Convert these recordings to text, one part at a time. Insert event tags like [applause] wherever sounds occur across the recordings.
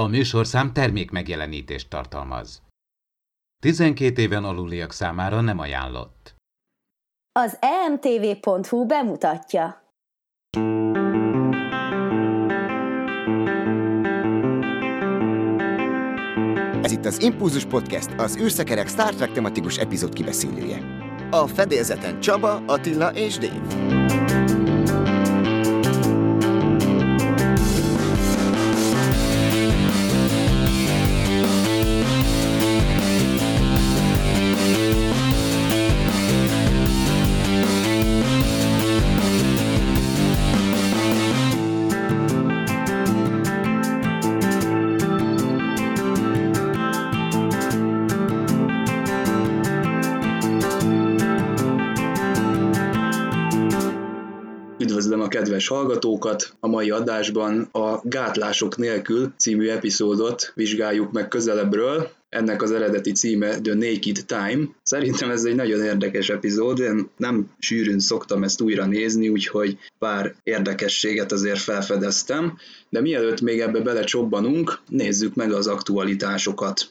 A műsorszám termék megjelenítést tartalmaz. 12 éven aluliak számára nem ajánlott. Az emtv.hu bemutatja. Ez itt az Impulzus Podcast, az űrszekerek Star Trek tematikus epizód kibeszélője. A fedélzeten Csaba, Attila és Dave. Hallgatókat! A mai adásban a Gátlások nélkül című epizódot vizsgáljuk meg közelebbről. Ennek az eredeti címe The Naked Time. Szerintem ez egy nagyon érdekes epizód, én nem sűrűn szoktam ezt újra nézni, úgyhogy pár érdekességet azért felfedeztem. De mielőtt még ebbe belecsobbanunk, nézzük meg az aktualitásokat.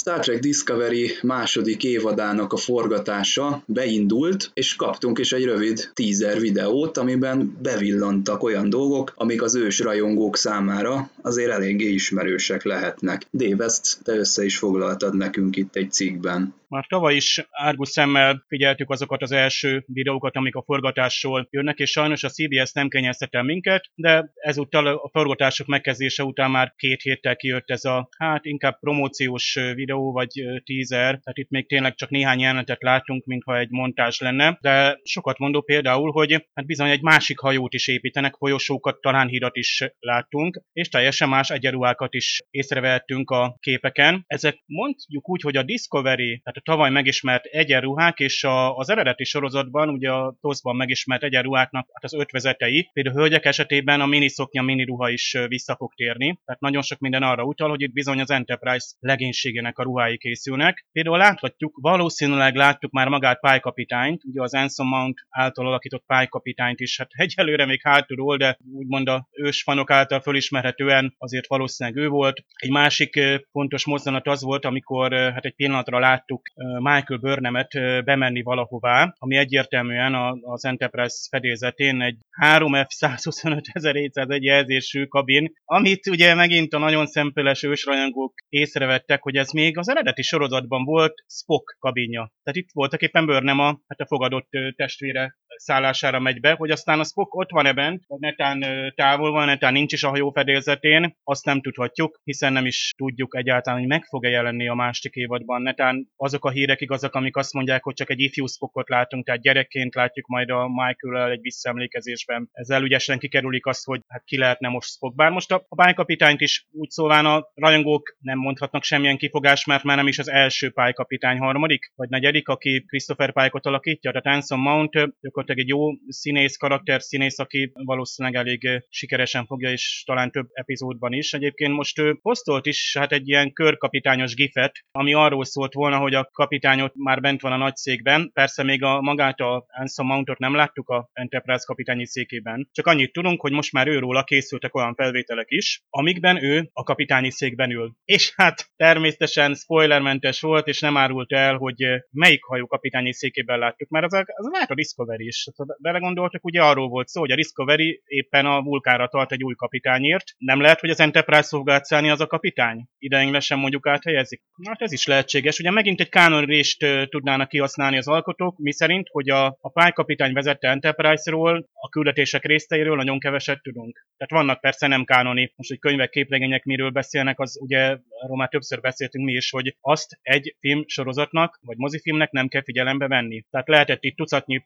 Star Trek Discovery második évadának a forgatása beindult, és kaptunk is egy rövid teaser videót, amiben bevillantak olyan dolgok, amik az ős rajongók számára azért eléggé ismerősek lehetnek. Dave, ezt te össze is foglaltad nekünk itt egy cikkben. Már tavaly is árgus szemmel figyeltük azokat az első videókat, amik a forgatásról jönnek, és sajnos a CBS nem kényeztet minket, de ezúttal a forgatások megkezdése után már két héttel kijött ez a, hát inkább promóciós videó, vagy teaser, tehát itt még tényleg csak néhány jelenetet látunk, mintha egy montázs lenne, de sokat mondó például, hogy hát bizony egy másik hajót is építenek, folyosókat, talán hírat is láttunk, és teljesen más egyenruhákat is észrevehettünk a képeken. Ezek mondjuk úgy, hogy a Discovery, tehát a tavaly megismert egyenruhák, és a, az eredeti sorozatban, ugye a TOSZ-ban megismert egyenruháknak hát az ötvezetei, például a hölgyek esetében a miniszoknya, miniruha is vissza fog térni, tehát nagyon sok minden arra utal, hogy itt bizony az Enterprise legénységének a ruhái készülnek. Például láthatjuk, valószínűleg láttuk már magát pálykapitányt, ugye az Anson Mount által alakított pálykapitányt is, hát egyelőre még hátulról, de úgymond a ősfanok által fölismerhetően azért valószínűleg ő volt. Egy másik fontos mozzanat az volt, amikor hát egy pillanatra láttuk Michael Burnhamet bemenni valahová, ami egyértelműen az Enterprise fedélzetén egy 3F125.701 jelzésű kabin, amit ugye megint a nagyon szempöles ősrajongók észrevettek, hogy ez még az eredeti sorozatban volt Spock kabinja. Tehát itt voltak éppen Burnham a, hát a fogadott testvére szállására megy be, hogy aztán a Spock ott van-e bent, vagy netán távol van, netán nincs is a hajó fedélzetén, azt nem tudhatjuk, hiszen nem is tudjuk egyáltalán, hogy meg fog-e jelenni a másik évadban. Netán azok a hírek igazak, amik azt mondják, hogy csak egy ifjú Spockot látunk, tehát gyerekként látjuk majd a Michael-el egy visszaemlékezésben. Ezzel ügyesen kikerülik azt, hogy hát ki lehetne most Spock. Bár most a, a bájkapitányt is úgy szóván a rajongók nem mondhatnak semmilyen kifogást, mert már nem is az első pálykapitány harmadik, vagy negyedik, aki Christopher Pike-ot alakítja, tehát Anson Mount gyakorlatilag egy jó színész, karakter színész, aki valószínűleg elég sikeresen fogja, és talán több epizódban is. Egyébként most ő posztolt is hát egy ilyen körkapitányos gifet, ami arról szólt volna, hogy a kapitány ott már bent van a nagy székben. Persze még a magát a Anson Mountot nem láttuk a Enterprise kapitányi székében. Csak annyit tudunk, hogy most már őróla készültek olyan felvételek is, amikben ő a kapitányi székben ül. És hát természetesen spoilermentes volt, és nem árult el, hogy melyik hajó kapitányi székében látjuk, mert az a, az a, a Discovery is. Belegondoltak, ugye arról volt szó, hogy a Discovery éppen a vulkára tart egy új kapitányért. Nem lehet, hogy az Enterprise fog az a kapitány? Ideiglenesen mondjuk áthelyezik. Hát ez is lehetséges. Ugye megint egy kánonrést tudnának kihasználni az alkotók, mi szerint, hogy a, a pálykapitány vezette Enterprise-ról, a küldetések részteiről nagyon keveset tudunk. Tehát vannak persze nem kánoni, most hogy könyvek, képregények miről beszélnek, az ugye arról már többször beszéltünk mi is, hogy azt egy film sorozatnak, vagy mozifilmnek nem kell figyelembe venni. Tehát lehetett itt tucatnyi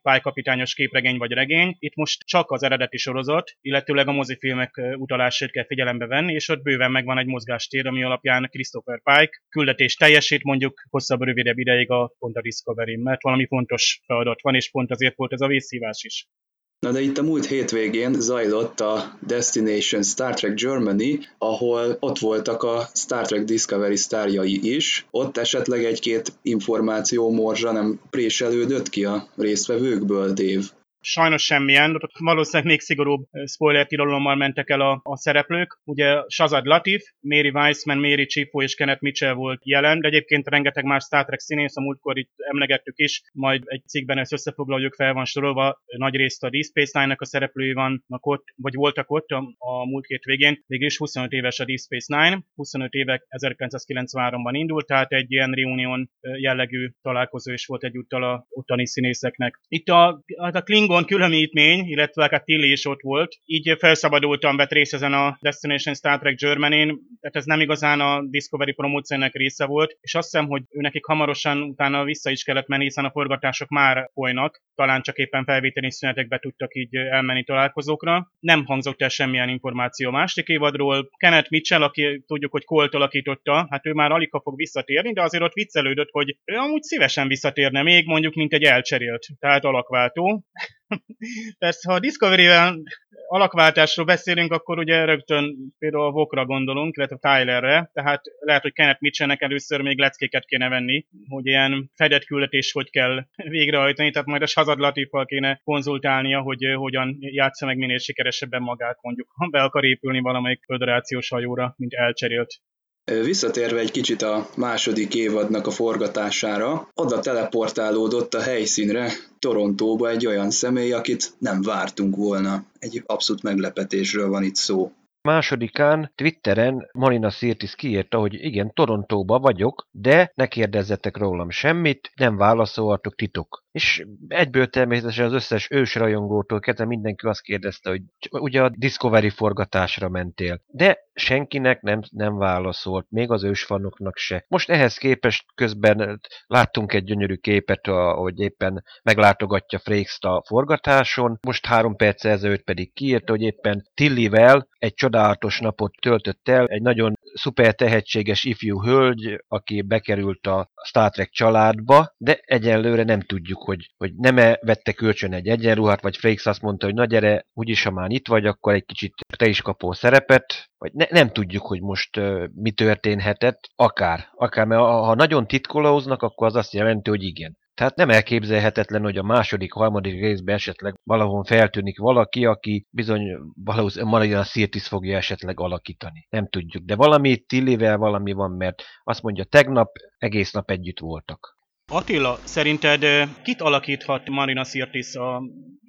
pálykapitányos képregény vagy regény, itt most csak az eredeti sorozat, illetőleg a mozifilmek utalását kell figyelembe venni, és ott bőven megvan egy mozgástér, ami alapján Christopher Pike küldetés teljesít mondjuk hosszabb, rövidebb ideig a pont a discovery mert valami fontos feladat van, és pont azért volt ez a vészhívás is. Na de itt a múlt hétvégén zajlott a Destination Star Trek Germany, ahol ott voltak a Star Trek Discovery sztárjai is. Ott esetleg egy-két információ morzsa nem préselődött ki a résztvevőkből, Dave? Sajnos semmilyen, valószínűleg még szigorúbb spoiler tilalommal mentek el a, a szereplők. Ugye Shazad Latif, Mary Weissman, Mary Chifo és Kenneth Mitchell volt jelen, de egyébként rengeteg más Star Trek színész, a múltkor itt emlegettük is, majd egy cikkben ezt összefoglaljuk, fel van sorolva, nagy részt a Deep Space Nine-nak a szereplői vannak ott, vagy voltak ott a, a múlt két végén, végül 25 éves a Deep Space Nine, 25 évek 1993-ban indult, tehát egy ilyen reunion jellegű találkozó is volt egyúttal a ottani színészeknek. Itt a, a Klingon különítmény, illetve a Tilly is ott volt, így felszabadultam, vett részt ezen a Destination Star Trek Germany-n, tehát ez nem igazán a Discovery promóciónak része volt, és azt hiszem, hogy ő nekik hamarosan utána vissza is kellett menni, hiszen a forgatások már folynak, talán csak éppen felvételi szünetekbe tudtak így elmenni találkozókra. Nem hangzott el semmilyen információ a másik évadról. Kenneth Mitchell, aki tudjuk, hogy Colt alakította, hát ő már alig fog visszatérni, de azért ott viccelődött, hogy ő amúgy szívesen visszatérne még, mondjuk, mint egy elcserélt, tehát alakváltó. [laughs] Persze, ha a Discovery-vel alakváltásról beszélünk, akkor ugye rögtön például a Vokra gondolunk, illetve Tylerre, tehát lehet, hogy Kenneth Mitchellnek először még leckéket kéne venni, hogy ilyen fedett küldetés hogy kell végrehajtani, tehát majd a Shazad Latifal kéne konzultálnia, hogy hogyan játsza meg minél sikeresebben magát, mondjuk, ha be akar épülni valamelyik föderációs hajóra, mint elcserélt. Visszatérve egy kicsit a második évadnak a forgatására, oda teleportálódott a helyszínre Torontóba egy olyan személy, akit nem vártunk volna. Egy abszolút meglepetésről van itt szó. Másodikán Twitteren Marina Sirtis kiírta, hogy igen, Torontóba vagyok, de ne kérdezzetek rólam semmit, nem válaszolhatok titok. És egyből természetesen az összes ősrajongótól kezdve mindenki azt kérdezte, hogy ugye a Discovery forgatásra mentél. De senkinek nem, nem válaszolt, még az ősfanoknak se. Most ehhez képest közben láttunk egy gyönyörű képet, hogy éppen meglátogatja Frakes a forgatáson, most három perc ezelőtt pedig kiírta, hogy éppen Tillivel egy csodálatos napot töltött el, egy nagyon szuper tehetséges ifjú hölgy, aki bekerült a Star Trek családba, de egyelőre nem tudjuk, hogy, hogy nem -e vette kölcsön egy egyenruhát, vagy Frakes azt mondta, hogy na gyere, úgyis ha már itt vagy, akkor egy kicsit te is kapol szerepet, vagy ne, nem tudjuk, hogy most uh, mi történhetett, akár, akár, mert ha, nagyon titkolóznak, akkor az azt jelenti, hogy igen. Tehát nem elképzelhetetlen, hogy a második, harmadik részben esetleg valahol feltűnik valaki, aki bizony valószínűleg a Sirtis fogja esetleg alakítani. Nem tudjuk, de valami Tillivel valami van, mert azt mondja, tegnap egész nap együtt voltak. Attila, szerinted kit alakíthat Marina Sirtis a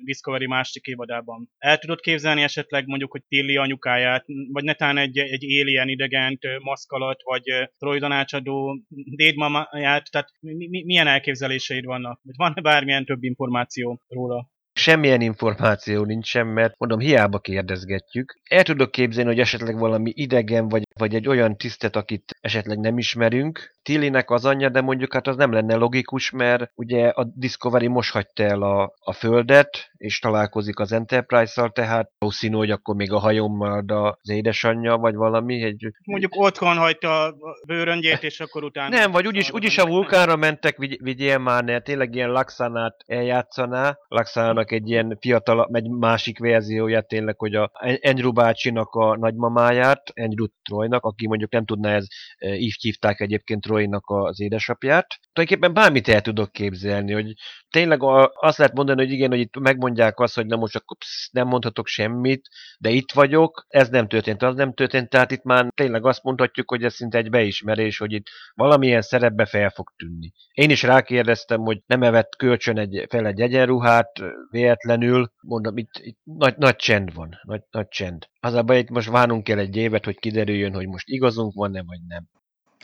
Discovery másik évadában? El tudod képzelni esetleg mondjuk, hogy Tilly anyukáját, vagy netán egy, egy alien idegent, maszkalat, vagy Troy tanácsadó dédmamáját, tehát mi, mi, milyen elképzeléseid vannak? Vagy van-e bármilyen több információ róla? Semmilyen információ nincsen, mert mondom, hiába kérdezgetjük. El tudok képzelni, hogy esetleg valami idegen, vagy, vagy egy olyan tisztet, akit esetleg nem ismerünk. Tillinek az anyja, de mondjuk hát az nem lenne logikus, mert ugye a Discovery most hagyta el a, a Földet, és találkozik az Enterprise-szal, tehát valószínű, hogy akkor még a hajommal az édesanyja, vagy valami. Egy... Mondjuk otthon hagyta a bőröngyét, és akkor utána... Nem, vagy úgyis, úgyis a vulkánra mentek, vigy, vigyél már, ne, tényleg ilyen Laxanát eljátszaná. Laxának egy ilyen fiatal, egy másik verzióját tényleg, hogy a Andrew bácsinak a nagymamáját, Andrew Troynak, aki mondjuk nem tudná, ez e, így hívták egyébként Troynak az édesapját. Tulajdonképpen bármit el tudok képzelni, hogy tényleg azt lehet mondani, hogy igen, hogy itt megmondják azt, hogy na most akkor psz, nem mondhatok semmit, de itt vagyok, ez nem történt, az nem történt, tehát itt már tényleg azt mondhatjuk, hogy ez szinte egy beismerés, hogy itt valamilyen szerepbe fel fog tűnni. Én is rákérdeztem, hogy nem evett kölcsön egy, fel egy egyenruhát, véletlenül, mondom, itt, itt nagy, nagy csend van, nagy, nagy csend. Az a baj, itt most várnunk kell egy évet, hogy kiderüljön, hogy most igazunk van-e, vagy nem.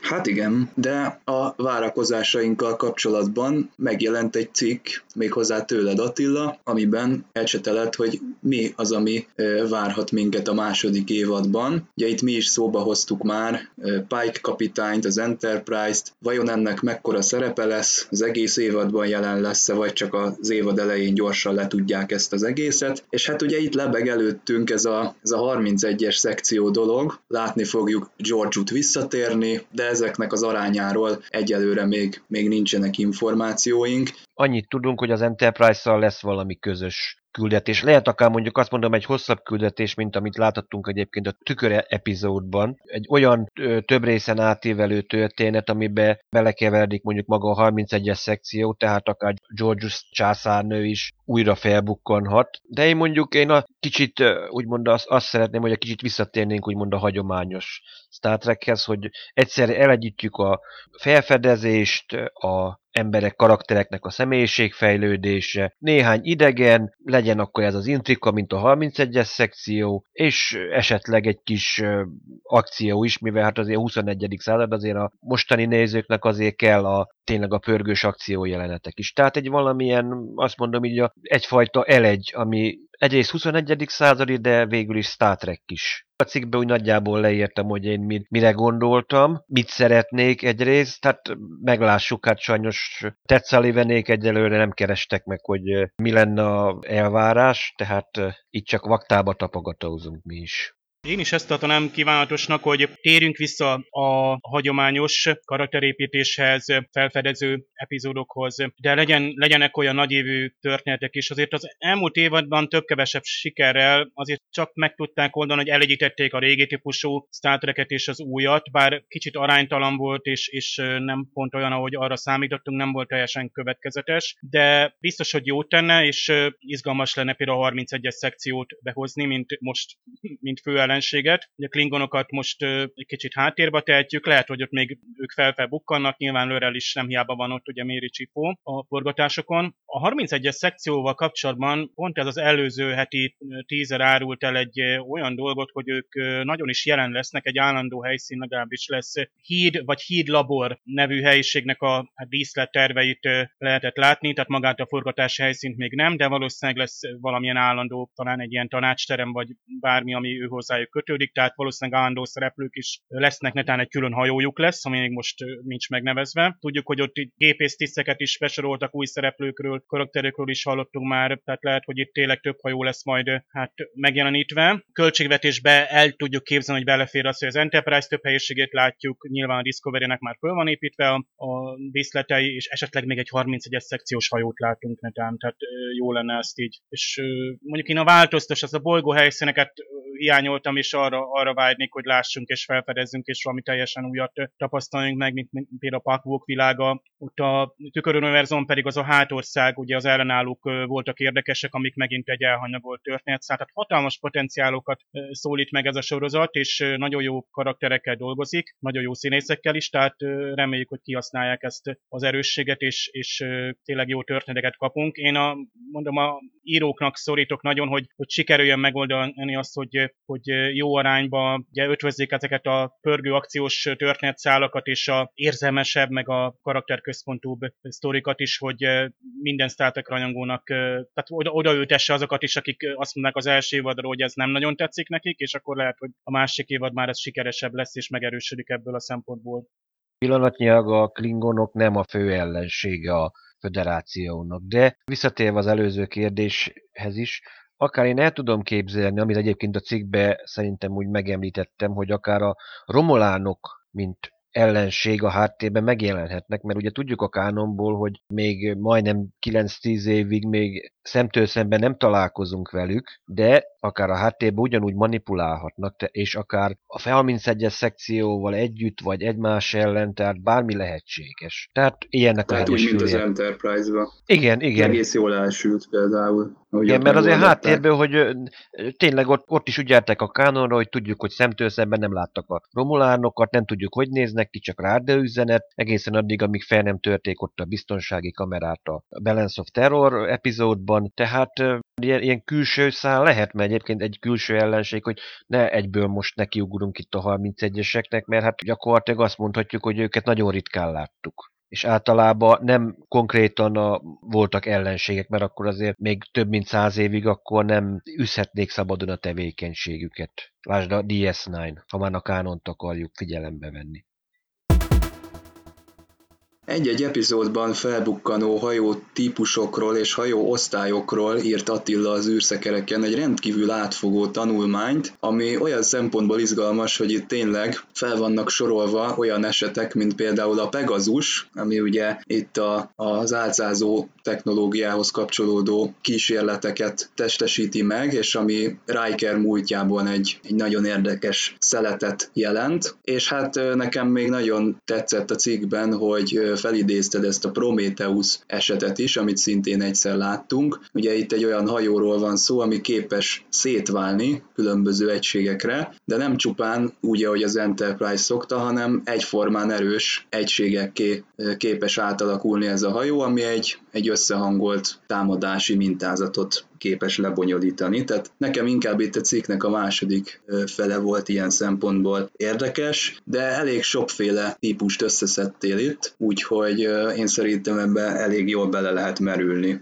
Hát igen, de a várakozásainkkal kapcsolatban megjelent egy cikk, méghozzá tőled Attila, amiben elcsetelett, hogy mi az, ami várhat minket a második évadban. Ugye itt mi is szóba hoztuk már Pike kapitányt, az Enterprise-t, vajon ennek mekkora szerepe lesz, az egész évadban jelen lesz-e, vagy csak az évad elején gyorsan letudják ezt az egészet. És hát ugye itt lebeg előttünk ez a, ez a 31-es szekció dolog, látni fogjuk George-ut visszatérni, de ezeknek az arányáról egyelőre még, még nincsenek információink. Annyit tudunk, hogy az Enterprise-szal lesz valami közös küldetés. Lehet akár mondjuk azt mondom egy hosszabb küldetés, mint amit láthattunk egyébként a tükör epizódban. Egy olyan több részen átívelő történet, amiben belekeverdik mondjuk maga a 31-es szekció, tehát akár Georgius császárnő is újra felbukkanhat, de én mondjuk én a kicsit, úgymond azt, azt szeretném, hogy egy kicsit visszatérnénk úgymond a hagyományos Star Trekhez, hogy egyszer elegyítjük a felfedezést, a emberek, karaktereknek a személyiségfejlődése, néhány idegen, legyen akkor ez az intrika, mint a 31-es szekció, és esetleg egy kis akció is, mivel hát azért a 21. század azért a mostani nézőknek azért kell a tényleg a pörgős akció jelenetek is. Tehát egy valamilyen, azt mondom így, egyfajta elegy, ami egyrészt 21. századi, de végül is Star Trek is. A cikkben úgy nagyjából leírtam, hogy én mire gondoltam, mit szeretnék egyrészt, tehát meglássuk, hát sajnos tetszalivenék egyelőre nem kerestek meg, hogy mi lenne a elvárás, tehát itt csak vaktába tapogatózunk mi is. Én is ezt tartanám kívánatosnak, hogy térjünk vissza a hagyományos karakterépítéshez, felfedező epizódokhoz, de legyen, legyenek olyan nagyévű történetek is. Azért az elmúlt évadban több-kevesebb sikerrel azért csak meg tudták oldani, hogy elegyítették a régi típusú Star Trek-et és az újat, bár kicsit aránytalan volt, és, és nem pont olyan, ahogy arra számítottunk, nem volt teljesen következetes, de biztos, hogy jó tenne, és izgalmas lenne például a 31-es szekciót behozni, mint most, mint fő ellenséget. A klingonokat most egy kicsit háttérbe tehetjük, lehet, hogy ott még ők felfel bukkannak, nyilván Lörel is nem hiába van ott ugye Méri Csipó a forgatásokon. A 31-es szekcióval kapcsolatban pont ez az előző heti tízer árult el egy olyan dolgot, hogy ők nagyon is jelen lesznek, egy állandó helyszín legalábbis lesz Híd vagy Híd Labor nevű helyiségnek a hát díszlet terveit lehetett látni, tehát magát a forgatási helyszínt még nem, de valószínűleg lesz valamilyen állandó, talán egy ilyen tanácsterem, vagy bármi, ami ő hozzá hozzájuk kötődik, tehát valószínűleg állandó szereplők is lesznek, netán egy külön hajójuk lesz, ami még most nincs megnevezve. Tudjuk, hogy ott gépésztiszteket is besoroltak új szereplőkről, karakterekről is hallottunk már, tehát lehet, hogy itt tényleg több hajó lesz majd hát megjelenítve. Költségvetésbe el tudjuk képzelni, hogy belefér az, hogy az Enterprise több helyiségét látjuk, nyilván a Discovery-nek már föl van építve a, a díszletei, és esetleg még egy 31-es szekciós hajót látunk netán, tehát jó lenne ezt így. És mondjuk én a változtas, az a bolygó helyszíneket hiányoltam, és arra, arra vágynék, hogy lássunk és felfedezzünk, és valami teljesen újat tapasztaljunk meg, mint, mint például a Pakvók világa. Ott a tüköruniverzum pedig az a hátország, ugye az ellenállók voltak érdekesek, amik megint egy elhanyagolt történet. Tehát hatalmas potenciálokat szólít meg ez a sorozat, és nagyon jó karakterekkel dolgozik, nagyon jó színészekkel is, tehát reméljük, hogy kihasználják ezt az erősséget, és, és tényleg jó történeteket kapunk. Én a, mondom, a íróknak szorítok nagyon, hogy, hogy sikerüljön megoldani azt, hogy hogy jó arányba ugye ötvözzék ezeket a pörgő akciós történetszálakat és a érzelmesebb, meg a karakterközpontúbb sztorikat is, hogy minden Star Trek rajongónak, tehát oda, oda ültesse azokat is, akik azt mondják az első évadról, hogy ez nem nagyon tetszik nekik, és akkor lehet, hogy a másik évad már ez sikeresebb lesz, és megerősödik ebből a szempontból. Pillanatnyilag a klingonok nem a fő ellensége a föderációnak, de visszatérve az előző kérdéshez is, akár én el tudom képzelni, amit egyébként a cikkbe szerintem úgy megemlítettem, hogy akár a romolánok, mint ellenség a háttérben megjelenhetnek, mert ugye tudjuk a kánonból, hogy még majdnem 9-10 évig még szemtől szemben nem találkozunk velük, de akár a háttérben ugyanúgy manipulálhatnak, és akár a 31-es szekcióval együtt, vagy egymás ellen, tehát bármi lehetséges. Tehát ilyennek tehát lehet úgy, mint az Enterprise-ban. Igen, igen. Egész jól elsült például. Igen, mert azért háttérből, hogy tényleg ott, ott is úgy a kánonra, hogy tudjuk, hogy szemtől szemben nem láttak a romulánokat, nem tudjuk, hogy néznek ki, csak rádióüzenet, egészen addig, amíg fel nem törték ott a biztonsági kamerát a Balance of Terror epizódban, tehát ilyen, ilyen külső szál lehet, mert egyébként egy külső ellenség, hogy ne egyből most nekiugrunk itt a 31-eseknek, mert hát gyakorlatilag azt mondhatjuk, hogy őket nagyon ritkán láttuk és általában nem konkrétan a, voltak ellenségek, mert akkor azért még több mint száz évig akkor nem üzhetnék szabadon a tevékenységüket. Lásd a DS9, ha már a kánont akarjuk figyelembe venni. Egy-egy epizódban felbukkanó hajó típusokról és hajó osztályokról írt Attila az űrszekereken egy rendkívül átfogó tanulmányt, ami olyan szempontból izgalmas, hogy itt tényleg fel vannak sorolva olyan esetek, mint például a Pegasus, ami ugye itt a, az álcázó technológiához kapcsolódó kísérleteket testesíti meg, és ami Riker múltjából egy, egy nagyon érdekes szeletet jelent. És hát nekem még nagyon tetszett a cikkben, hogy felidézted ezt a Prometheus esetet is, amit szintén egyszer láttunk. Ugye itt egy olyan hajóról van szó, ami képes szétválni különböző egységekre, de nem csupán úgy, ahogy az Enterprise szokta, hanem egyformán erős egységekké képes átalakulni ez a hajó, ami egy, egy összehangolt támadási mintázatot képes lebonyolítani. Tehát nekem inkább itt a cikknek a második fele volt ilyen szempontból érdekes, de elég sokféle típust összeszedtél itt, úgyhogy én szerintem ebbe elég jól bele lehet merülni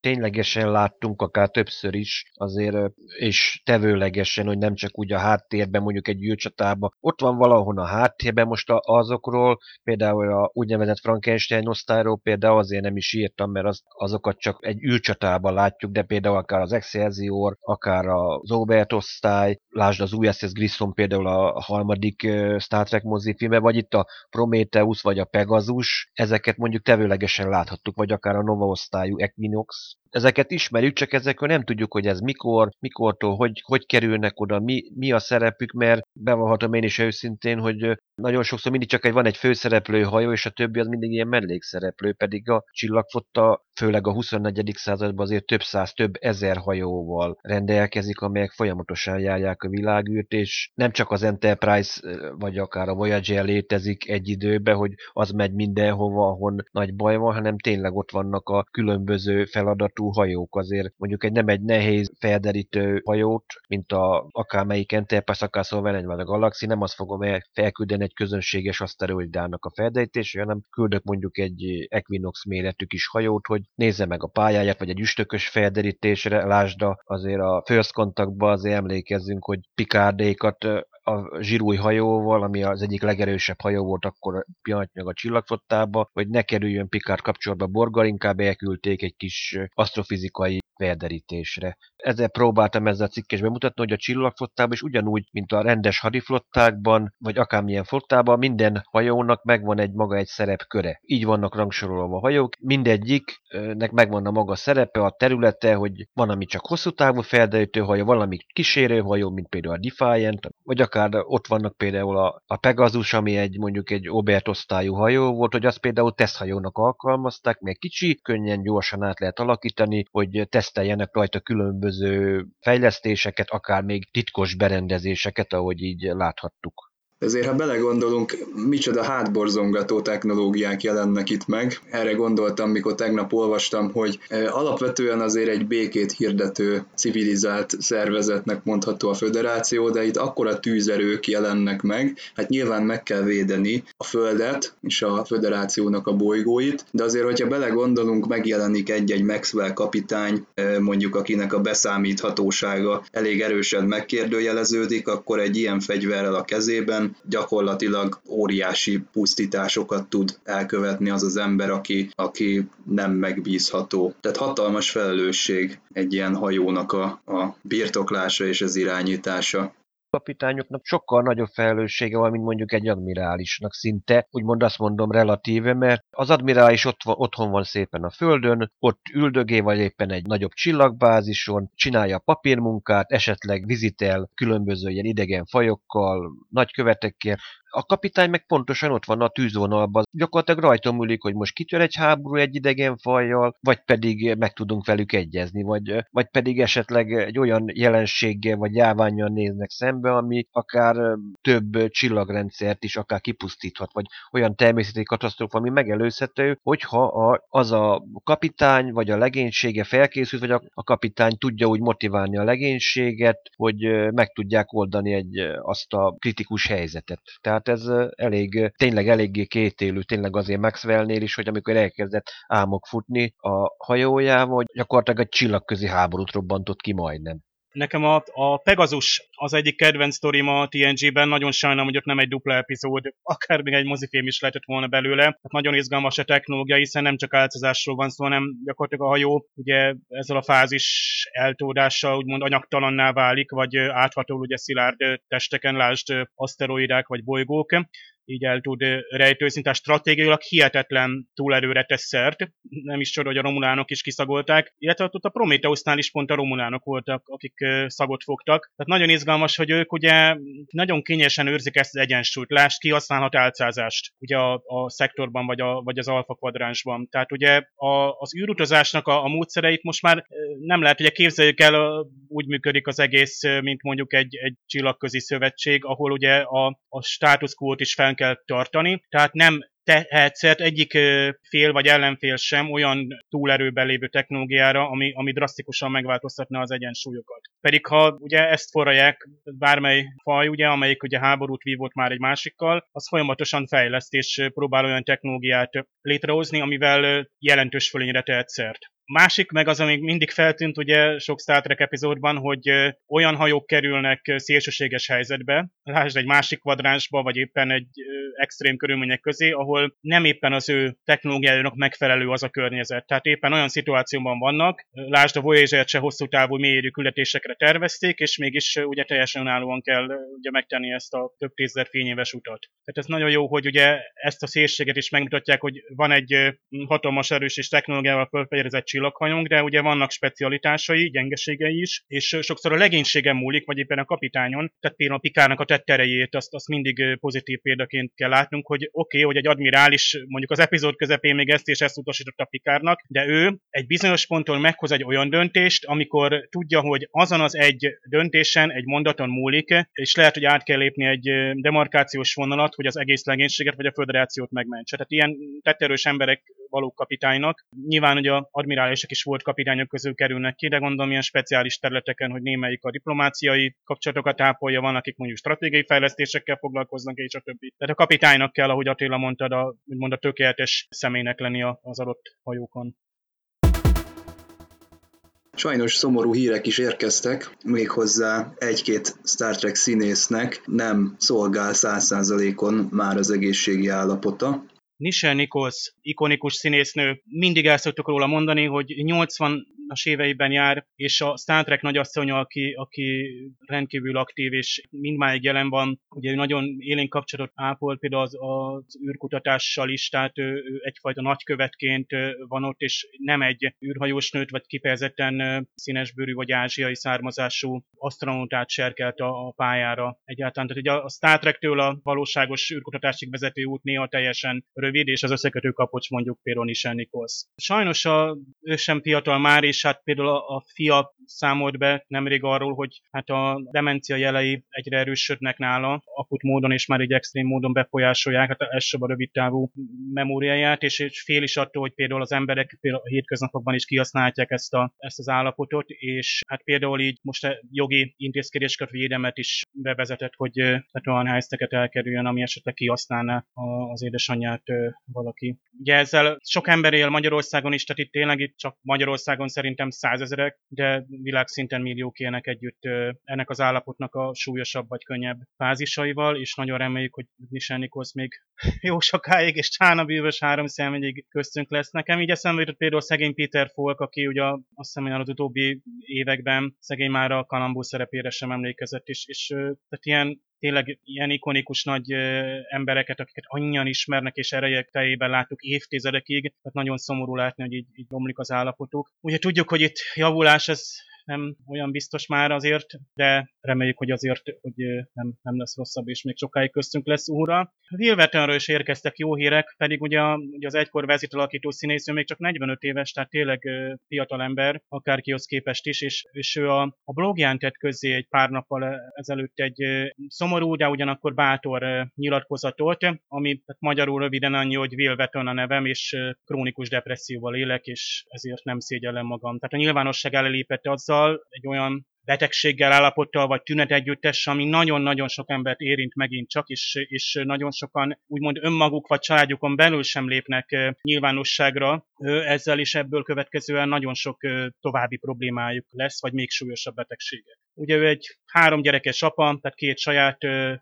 ténylegesen láttunk akár többször is, azért, és tevőlegesen, hogy nem csak úgy a háttérben, mondjuk egy űrcsatában. Ott van valahol a háttérben most azokról, például a úgynevezett Frankenstein osztályról például azért nem is írtam, mert az, azokat csak egy űrcsatában látjuk, de például akár az Excelsior, akár az Obert osztály, lásd az USS Grissom például a harmadik Star Trek mozifilme, vagy itt a Prometheus, vagy a Pegasus, ezeket mondjuk tevőlegesen láthattuk, vagy akár a Nova osztályú Equinox, ezeket ismerjük, csak ezekről nem tudjuk, hogy ez mikor, mikortól, hogy, hogy kerülnek oda, mi, mi a szerepük, mert bevallhatom én is őszintén, hogy nagyon sokszor mindig csak egy, van egy főszereplő hajó, és a többi az mindig ilyen mellékszereplő, pedig a csillagfotta, főleg a 24. században azért több száz, több ezer hajóval rendelkezik, amelyek folyamatosan járják a világűrt, és nem csak az Enterprise, vagy akár a Voyager létezik egy időben, hogy az megy mindenhova, ahol nagy baj van, hanem tényleg ott vannak a különböző feladatú hajók. Azért mondjuk egy nem egy nehéz felderítő hajót, mint a akármelyik Enterprise, akár szóval a Galaxy, nem azt fogom felküldeni egy közönséges aszteroidának a felderítésre, hanem küldök mondjuk egy Equinox méretű kis hajót, hogy nézze meg a pályáját, vagy egy üstökös felderítésre, lásd azért a First Contactba azért emlékezzünk, hogy Picardékat a zsirúj hajóval, ami az egyik legerősebb hajó volt akkor pillanatnyilag a csillagfottába, hogy ne kerüljön Picard kapcsolatba Borgal, inkább elküldték egy kis asztrofizikai felderítésre. Ezzel próbáltam ezzel a cikkes bemutatni, hogy a csillagflottában is ugyanúgy, mint a rendes hadiflottákban, vagy akármilyen flottában, minden hajónak megvan egy maga egy szerepköre. Így vannak rangsorolva a hajók, mindegyiknek megvan a maga szerepe, a területe, hogy van, ami csak hosszú távú felderítő hajó, valami kísérő hajó, mint például a Defiant, vagy akár ott vannak például a, a Pegasus, ami egy mondjuk egy Obert osztályú hajó volt, hogy azt például teszthajónak alkalmazták, mert kicsi, könnyen, gyorsan át lehet alakítani, hogy teszteljenek rajta különböző fejlesztéseket, akár még titkos berendezéseket, ahogy így láthattuk. Ezért, ha belegondolunk, micsoda hátborzongató technológiák jelennek itt meg. Erre gondoltam, mikor tegnap olvastam, hogy e, alapvetően azért egy békét hirdető civilizált szervezetnek mondható a föderáció, de itt akkora tűzerők jelennek meg, hát nyilván meg kell védeni a Földet és a föderációnak a bolygóit, de azért, hogyha belegondolunk, megjelenik egy-egy Maxwell kapitány, e, mondjuk akinek a beszámíthatósága elég erősen megkérdőjeleződik, akkor egy ilyen fegyverrel a kezében gyakorlatilag óriási pusztításokat tud elkövetni az az ember, aki, aki nem megbízható. Tehát hatalmas felelősség egy ilyen hajónak a, a birtoklása és az irányítása kapitányoknak sokkal nagyobb felelőssége van, mint mondjuk egy admirálisnak szinte, úgymond azt mondom relatíve, mert az admirális ott van, otthon van szépen a földön, ott üldögé vagy éppen egy nagyobb csillagbázison, csinálja a papírmunkát, esetleg vizitel különböző ilyen idegen fajokkal, nagykövetekkel, a kapitány meg pontosan ott van a tűzvonalban. Gyakorlatilag rajta múlik, hogy most kitör egy háború egy idegen fajjal, vagy pedig meg tudunk velük egyezni, vagy, vagy pedig esetleg egy olyan jelenséggel vagy járványjal néznek szembe, ami akár több csillagrendszert is akár kipusztíthat, vagy olyan természeti katasztrófa, ami megelőzhető, hogyha a, az a kapitány vagy a legénysége felkészült, vagy a, a kapitány tudja úgy motiválni a legénységet, hogy meg tudják oldani egy, azt a kritikus helyzetet. Tehát tehát ez elég, tényleg eléggé kétélű, tényleg azért Maxwellnél is, hogy amikor elkezdett álmok futni a hajójával, gyakorlatilag egy csillagközi háborút robbantott ki majdnem. Nekem a, a Pegasus az egyik kedvenc sztorim a TNG-ben, nagyon sajnálom, hogy ott nem egy dupla epizód, akár még egy mozifilm is lehetett volna belőle. Tehát nagyon izgalmas a technológia, hiszen nem csak álcázásról van szó, hanem gyakorlatilag a hajó ugye ezzel a fázis eltódással úgymond anyagtalanná válik, vagy áthatol ugye szilárd testeken, lásd aszteroidák vagy bolygók. Így el tud rejtőzni, tehát stratégiailag hihetetlen túlerőre tesz szert, nem is csoda, hogy a romulánok is kiszagolták, illetve ott a Prometheusnál is pont a romulánok voltak, akik szagot fogtak. Tehát nagyon izgalmas, hogy ők ugye nagyon kényesen őrzik ezt az egyensúlyt. Lásd, kihasználhat álcázást ugye a, a szektorban, vagy, a, vagy az alfa kvadránsban. Tehát ugye a, az űrutazásnak a, a módszereit most már nem lehet, ugye képzeljük el, úgy működik az egész, mint mondjuk egy, egy csillagközi szövetség, ahol ugye a, a status quo-t is fel kell tartani, tehát nem tehetsz egyik fél vagy ellenfél sem olyan túlerőben lévő technológiára, ami, ami drasztikusan megváltoztatna az egyensúlyokat. Pedig ha ugye ezt forralják bármely faj, ugye, amelyik ugye háborút vívott már egy másikkal, az folyamatosan fejleszt és próbál olyan technológiát létrehozni, amivel jelentős fölényre tehet szert. Másik meg az, ami mindig feltűnt ugye sok Star Trek epizódban, hogy olyan hajók kerülnek szélsőséges helyzetbe, lásd egy másik kvadránsba, vagy éppen egy extrém körülmények közé, ahol nem éppen az ő technológiájának megfelelő az a környezet. Tehát éppen olyan szituációban vannak, lásd a Voyager-t se hosszú távú mélyérű küldetésekre tervezték, és mégis ugye teljesen önállóan kell ugye megtenni ezt a több tízezer fényéves utat. Tehát ez nagyon jó, hogy ugye ezt a szélséget is megmutatják, hogy van egy hatalmas erős és technológiával felfegyezett csillaghajunk, de ugye vannak specialitásai, gyengeségei is, és sokszor a legénységen múlik, vagy éppen a kapitányon, tehát például a Pikának a tetterejét, azt, azt mindig pozitív példaként kell látnunk, hogy oké, okay, hogy egy admirális mondjuk az epizód közepén még ezt és ezt utasította Pikárnak, de ő egy bizonyos ponton meghoz egy olyan döntést, amikor tudja, hogy azon az egy döntésen, egy mondaton múlik, és lehet, hogy át kell lépni egy demarkációs vonalat, hogy az egész legénységet vagy a föderációt megmentse. Tehát ilyen tetterős emberek valók kapitánynak. Nyilván, hogy a admirálisok is volt kapitányok közül kerülnek ki, de gondolom ilyen speciális területeken, hogy némelyik a diplomáciai kapcsolatokat ápolja, van, akik mondjuk stratégiai fejlesztésekkel foglalkoznak, és a többi. Tehát a kapitánynak kell, ahogy Attila mondtad, a, úgymond a tökéletes személynek lenni az adott hajókon. Sajnos szomorú hírek is érkeztek, méghozzá egy-két Star Trek színésznek nem szolgál száz százalékon már az egészségi állapota. Nichelle Nichols, ikonikus színésznő, mindig el szoktuk róla mondani, hogy 80 as éveiben jár, és a Star Trek nagyasszonya, aki, aki rendkívül aktív, és mindmáig jelen van, ugye ő nagyon élénk kapcsolatot ápol például az, az űrkutatással is, tehát ő, ő egyfajta nagykövetként van ott, és nem egy űrhajós nőt, vagy kifejezetten színesbőrű vagy ázsiai származású asztronautát serkelt a, a pályára egyáltalán. Tehát ugye a Star Trek-től a valóságos űrkutatásig vezető út néha teljesen rövid, és az összekötő kapocs mondjuk például Nichols. Sajnos a, ő sem fiatal már, és és hát például a, a fia számolt be nemrég arról, hogy hát a demencia jelei egyre erősödnek nála, akut módon és már egy extrém módon befolyásolják, hát elsőbb a rövid távú memóriáját, és, és fél is attól, hogy például az emberek például a hétköznapokban is kihasználják ezt, a, ezt az állapotot, és hát például így most a jogi intézkedéseket, védelmet is bevezetett, hogy hát olyan helyzeteket elkerüljön, ami esetleg kihasználná az édesanyját valaki. Ugye ezzel sok ember él Magyarországon is, tehát itt tényleg itt csak Magyarországon szerint szerintem százezerek, de világszinten milliók élnek együtt ennek az állapotnak a súlyosabb vagy könnyebb fázisaival, és nagyon reméljük, hogy Michel Nichols még [laughs] jó sokáig, és Csána bűvös három személyig köztünk lesz. Nekem így eszembe jutott például szegény Peter Folk, aki ugye azt hiszem, az utóbbi években szegény már a Kalambó szerepére sem emlékezett, és, és tehát ilyen tényleg ilyen ikonikus nagy embereket, akiket annyian ismernek és erejek teljében láttuk évtizedekig, tehát nagyon szomorú látni, hogy így, így romlik az állapotuk. Ugye tudjuk, hogy itt javulás, ez nem olyan biztos már azért, de reméljük, hogy azért hogy nem, nem lesz rosszabb, és még sokáig köztünk lesz úra. Wilvertonről is érkeztek jó hírek, pedig ugye, ugye az egykor vezétalakító színésznő még csak 45 éves, tehát tényleg fiatal ember, akárkihoz képest is, és, és ő a, a blogján tett közzé egy pár nappal ezelőtt egy szomorú, de ugyanakkor bátor nyilatkozatot, ami tehát magyarul röviden annyi, hogy Will a nevem, és krónikus depresszióval élek, és ezért nem szégyellem magam. Tehát a nyilvánosság elelépett azzal, azzal, egy olyan betegséggel, állapottal vagy tünet együttes, ami nagyon-nagyon sok embert érint megint csak, és, és nagyon sokan úgymond önmaguk vagy családjukon belül sem lépnek nyilvánosságra. Ezzel is ebből következően nagyon sok további problémájuk lesz, vagy még súlyosabb betegségek. Ugye ő egy három gyerekes apa, tehát két saját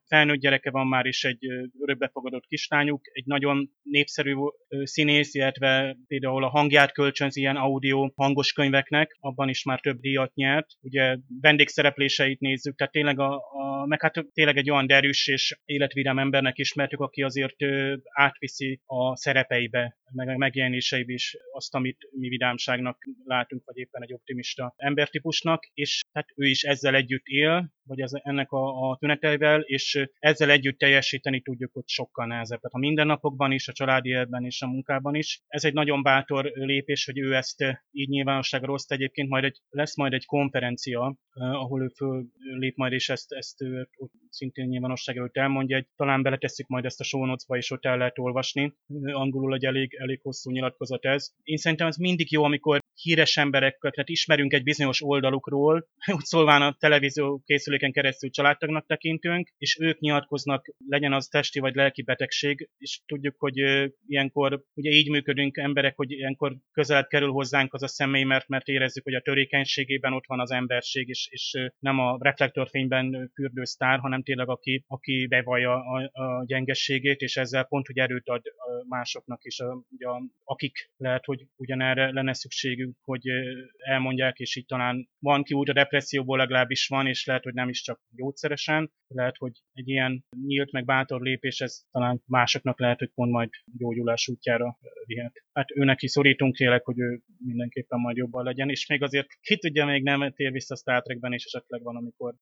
felnőtt gyereke van már, is egy örökbefogadott kislányuk, egy nagyon népszerű színész, illetve például a hangját kölcsönzi ilyen audio hangos könyveknek, abban is már több díjat nyert. Ugye vendégszerepléseit nézzük, tehát tényleg a, a meg hát tényleg egy olyan derűs és életvidám embernek ismertük, aki azért ö, átviszi a szerepeibe, meg a megjelenéseibe is azt, amit mi vidámságnak látunk, vagy éppen egy optimista embertípusnak, és hát ő is ezzel együtt él, vagy ez, ennek a, a tüneteivel, és ezzel együtt teljesíteni tudjuk, hogy sokkal nehezebb. Tehát a mindennapokban is, a családi életben és a munkában is. Ez egy nagyon bátor lépés, hogy ő ezt így nyilvánosságra hozta. Egyébként majd egy, lesz majd egy konferencia, ahol ő föl lép majd, és ezt, ezt ő, szintén nyilvánosság előtt elmondja. Egy, talán beletesszük majd ezt a show notes-ba, és ott el lehet olvasni. Angolul egy elég, elég hosszú nyilatkozat ez. Én szerintem ez mindig jó, amikor híres emberekkel, tehát ismerünk egy bizonyos oldalukról, [laughs] úgy szólván a televízió készüléken keresztül családtagnak tekintünk, és ők nyilatkoznak, legyen az testi vagy lelki betegség, és tudjuk, hogy ilyenkor ugye így működünk emberek, hogy ilyenkor közel kerül hozzánk az a személy, mert, mert érezzük, hogy a törékenységében ott van az emberség, és, és nem a reflektorfényben fürdő sztár, hanem tényleg aki, aki bevallja a, a gyengességét, és ezzel pont, hogy erőt ad másoknak is, a, ugye, akik lehet, hogy ugyanerre lenne szükségük hogy elmondják, és így talán van kiút a depresszióból, legalábbis van, és lehet, hogy nem is csak gyógyszeresen, lehet, hogy egy ilyen nyílt, meg bátor lépés, ez talán másoknak lehet, hogy pont majd gyógyulás útjára vihet. Hát őnek is szorítunk tényleg, hogy ő mindenképpen majd jobban legyen, és még azért ki tudja, még nem tér vissza Star Trekben, és esetleg van, amikor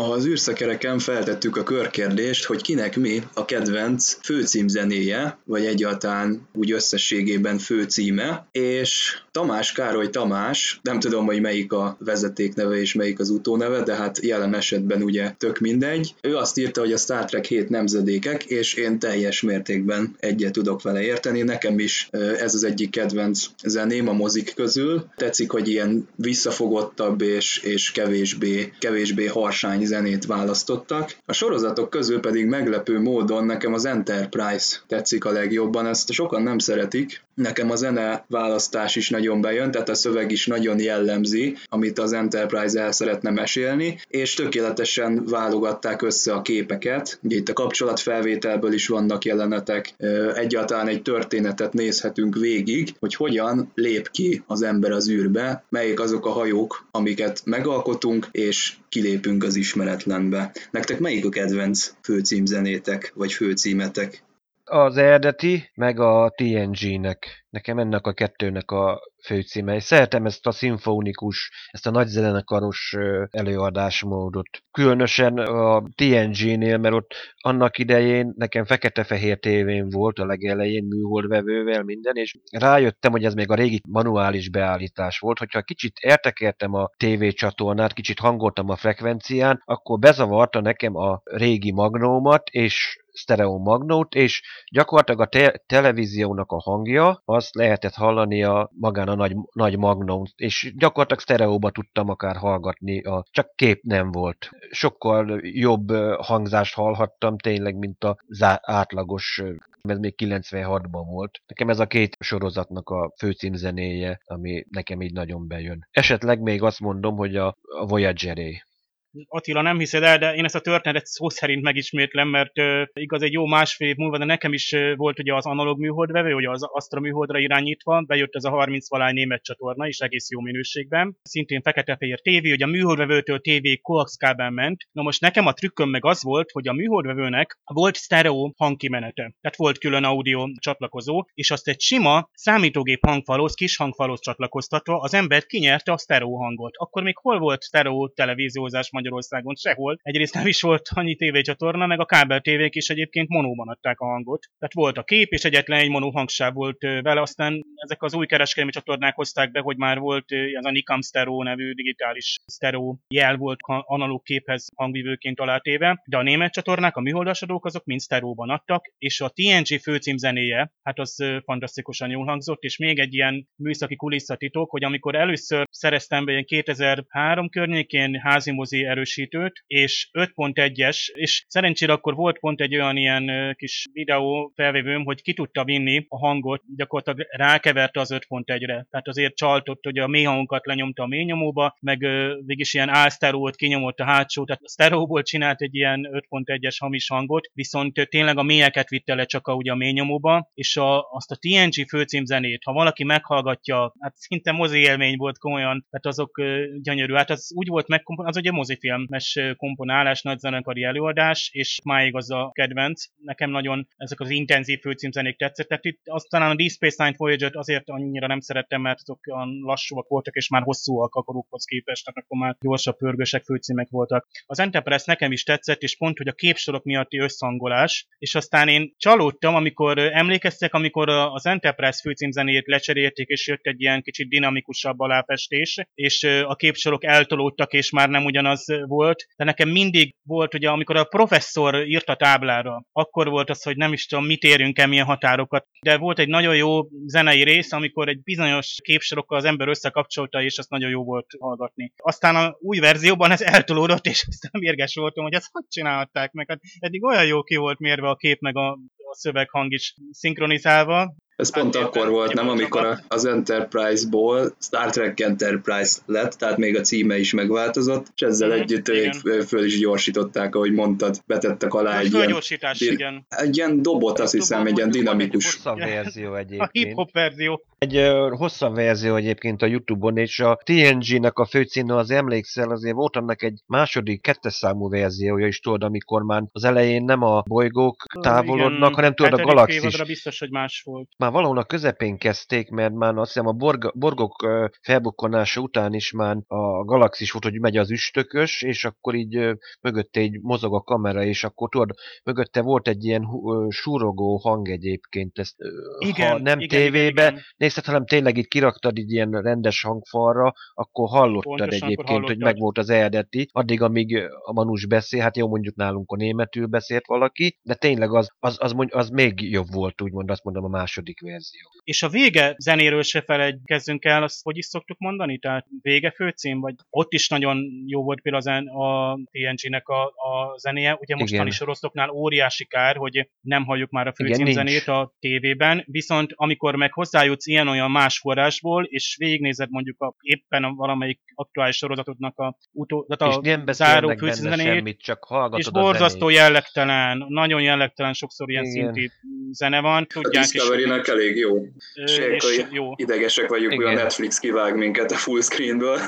az űrszekereken feltettük a körkérdést, hogy kinek mi a kedvenc főcímzenéje, vagy egyáltalán úgy összességében főcíme, és Tamás Károly Tamás, nem tudom, hogy melyik a vezetékneve és melyik az utóneve, de hát jelen esetben ugye tök mindegy. Ő azt írta, hogy a Star Trek 7 nemzedékek, és én teljes mértékben egyet tudok vele érteni. Nekem is ez az egyik kedvenc zeném a mozik közül. Tetszik, hogy ilyen visszafogottabb és, és kevésbé, kevésbé harsány zenét választottak. A sorozatok közül pedig meglepő módon nekem az Enterprise tetszik a legjobban, ezt sokan nem szeretik. Nekem a zene választás is nagyon bejön, tehát a szöveg is nagyon jellemzi, amit az Enterprise el szeretne mesélni, és tökéletesen válogatták össze a képeket. Ugye itt a kapcsolatfelvételből is vannak jelenetek, egyáltalán egy történetet nézhetünk végig, hogy hogyan lép ki az ember az űrbe, melyik azok a hajók, amiket megalkotunk, és kilépünk az ismeretlenbe. Nektek melyik a kedvenc főcímzenétek, vagy főcímetek? Az eredeti, meg a TNG-nek. Nekem ennek a kettőnek a főcíme. És szeretem ezt a szimfonikus, ezt a nagy zenekaros előadásmódot. Különösen a TNG-nél, mert ott annak idején nekem fekete-fehér tévén volt a legelején műholdvevővel minden, és rájöttem, hogy ez még a régi manuális beállítás volt, hogyha kicsit értekeltem a tévécsatornát, kicsit hangoltam a frekvencián, akkor bezavarta nekem a régi magnómat, és stereo magnót, és gyakorlatilag a te- televíziónak a hangja, azt lehetett hallani a magán a nagy, nagy magnón, és gyakorlatilag sztereóba tudtam akár hallgatni, a, csak kép nem volt. Sokkal jobb hangzást hallhattam tényleg, mint az átlagos ez még 96-ban volt. Nekem ez a két sorozatnak a főcímzenéje, ami nekem így nagyon bejön. Esetleg még azt mondom, hogy a, a Voyager-é. Attila nem hiszed el, de én ezt a történetet szó szerint megismétlem, mert uh, igaz egy jó másfél év múlva, de nekem is uh, volt ugye az analóg műholdvevő, ugye az Astra műholdra irányítva, bejött ez a 30 valány német csatorna is egész jó minőségben. Szintén fekete-fehér tévé, ugye a műholdvevőtől tévé coax kábel ment. Na most nekem a trükköm meg az volt, hogy a műholdvevőnek volt stereo hangkimenete. Tehát volt külön audio csatlakozó, és azt egy sima számítógép hangfalóz, kis hangfalóz csatlakoztatva az ember kinyerte a stereo hangot. Akkor még hol volt stereo televíziózás Magyarországon sehol. Egyrészt nem is volt annyi tévécsatorna, meg a kábel tévék is egyébként monóban adták a hangot. Tehát volt a kép, és egyetlen egy monó hangsáv volt vele, aztán ezek az új kereskedelmi csatornák hozták be, hogy már volt ez a Nikam Stereo nevű digitális stereo jel volt analóg képhez hangvívőként alátéve, de a német csatornák, a műholdasadók azok mind sztereóban adtak, és a TNG főcím zenéje, hát az fantasztikusan jól hangzott, és még egy ilyen műszaki kulisszatitok, hogy amikor először szereztem be ilyen 2003 környékén házi mozi erősítőt, és 5.1-es, és szerencsére akkor volt pont egy olyan ilyen kis videó felvévőm, hogy ki tudta vinni a hangot, gyakorlatilag rákeverte az 5.1-re. Tehát azért csaltott, hogy a mély hangokat lenyomta a mély nyomóba, meg végig ilyen álszterót kinyomott a hátsó, tehát a szteróból csinált egy ilyen 5.1-es hamis hangot, viszont tényleg a mélyeket vitte le csak a, ugye a mély nyomóba, és a, azt a TNG főcímzenét, ha valaki meghallgatja, hát szinte mozi élmény volt komolyan, tehát azok gyönyörű. Hát az úgy volt megkomponálás, az ugye mozifilmes komponálás, nagy zenekari előadás, és máig az a kedvenc. Nekem nagyon ezek az intenzív főcímzenék tetszett. Tehát itt aztán a Deep Space Nine Voyager-t azért annyira nem szerettem, mert azok olyan lassúak voltak, és már hosszúak a korukhoz képest, tehát akkor már gyorsabb pörgősek főcímek voltak. Az Enterprise nekem is tetszett, és pont, hogy a képsorok miatti összhangolás, és aztán én csalódtam, amikor emlékeztek, amikor az Enterprise főcímzenét lecserélték, és jött egy ilyen kicsit dinamikusabb aláfestés, és a képsorok eltolódtak, és már nem ugyanaz volt. De nekem mindig volt, ugye, amikor a professzor írt a táblára, akkor volt az, hogy nem is tudom, mit érünk el, milyen határokat. De volt egy nagyon jó zenei rész, amikor egy bizonyos képsorokkal az ember összekapcsolta, és azt nagyon jó volt hallgatni. Aztán a új verzióban ez eltolódott, és aztán mérges voltam, hogy ezt hogy csinálták meg. Hát eddig olyan jó ki volt mérve a kép meg a, a szöveghang is szinkronizálva, ez pont hát, akkor volt, nem, amikor az Enterprise-ból Star Trek Enterprise lett, tehát még a címe is megváltozott, és ezzel mm, együtt igen. föl is gyorsították, ahogy mondtad, betettek alá egy ilyen, igen. egy ilyen dobot, azt hiszem, egy ilyen dinamikus. Hosszabb verzió [laughs] egyébként. A hip-hop verzió. Egy uh, hosszabb verzió egyébként a Youtube-on, és a TNG-nek a főcímű, az emlékszel, azért volt annak egy második, kettes számú verziója is, tudod, amikor már az elején nem a bolygók távolodnak, igen, hanem tudod, a galaxis. biztos, hogy más volt. Már valahol a közepén kezdték, mert már azt hiszem a borg, borgok felbukkanása után is már a galaxis volt, hogy megy az üstökös, és akkor így mögötte egy mozog a kamera, és akkor tudod, mögötte volt egy ilyen súrogó hang egyébként, ezt igen, ha nem igen, tévébe igen, igen. Nézted, hanem tényleg itt kiraktad így ilyen rendes hangfalra, akkor hallottad Pontosan, egyébként, akkor hallottad. hogy megvolt az eredeti, addig, amíg a Manus beszél, hát jó mondjuk nálunk a németül beszélt valaki, de tényleg az, az, az, az, az még jobb volt, úgymond azt mondom a második verzió. És a vége zenéről se felejtkezzünk el, azt hogy is szoktuk mondani? Tehát vége főcím, vagy ott is nagyon jó volt például a TNG-nek a, a zenéje. Ugye mostani sorosztoknál óriási kár, hogy nem halljuk már a főcím Igen, zenét a tévében, viszont amikor meg hozzájutsz ilyen-olyan más forrásból, és végignézed mondjuk a, éppen a valamelyik aktuális sorozatodnak a, utó, tehát a és nem záró semmit, csak hallgatod és borzasztó jellegtelen, nagyon jellegtelen sokszor ilyen Igen. szintű zene van. Tudják, a Discovery-nek elég jó. És jó. idegesek vagyunk, hogy a Netflix kivág minket a fullscreenből,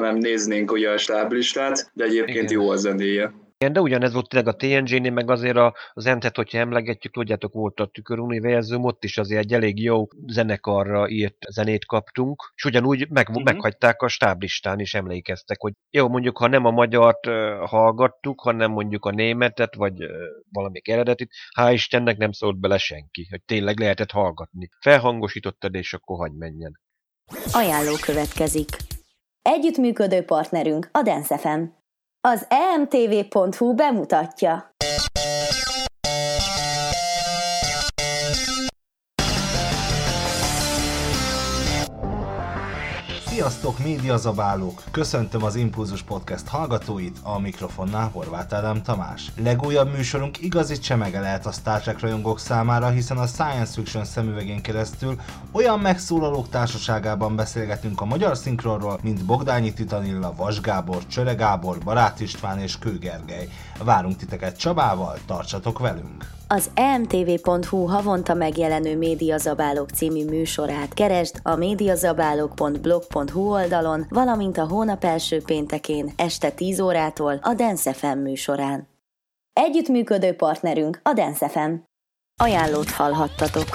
nem néznénk ugye a stáblistát, de egyébként Igen. jó a zenéje. Igen, de ugyanez volt tényleg a TNG-nél, meg azért az Entet, hogyha emlegetjük, tudjátok, volt a Univerzum, ott is azért egy elég jó zenekarra írt zenét kaptunk, és ugyanúgy meg, uh-huh. meghagyták a stáblistán is, emlékeztek, hogy jó, mondjuk, ha nem a magyart uh, hallgattuk, hanem mondjuk a németet, vagy uh, valamik eredetit, hál' Istennek nem szólt bele senki, hogy tényleg lehetett hallgatni. Felhangosítottad, és akkor hagy menjen. Ajánló következik. Együttműködő partnerünk a Dance FM. Az emtv.hu bemutatja. Sziasztok, médiazabálók! Köszöntöm az Impulzus Podcast hallgatóit, a mikrofonnál Horváth Ádám Tamás. Legújabb műsorunk igazi csemege lehet a Star Trek rajongók számára, hiszen a Science Fiction szemüvegén keresztül olyan megszólalók társaságában beszélgetünk a magyar szinkronról, mint Bogdányi Titanilla, Vas Gábor, Csöre Gábor, Barát István és Kő Gergely. Várunk titeket Csabával, tartsatok velünk! Az emtv.hu havonta megjelenő Médiazabálók című műsorát keresd a médiazabálók.blog.hu oldalon, valamint a hónap első péntekén este 10 órától a Dance FM műsorán. Együttműködő partnerünk a Dance FM. Ajánlót hallhattatok.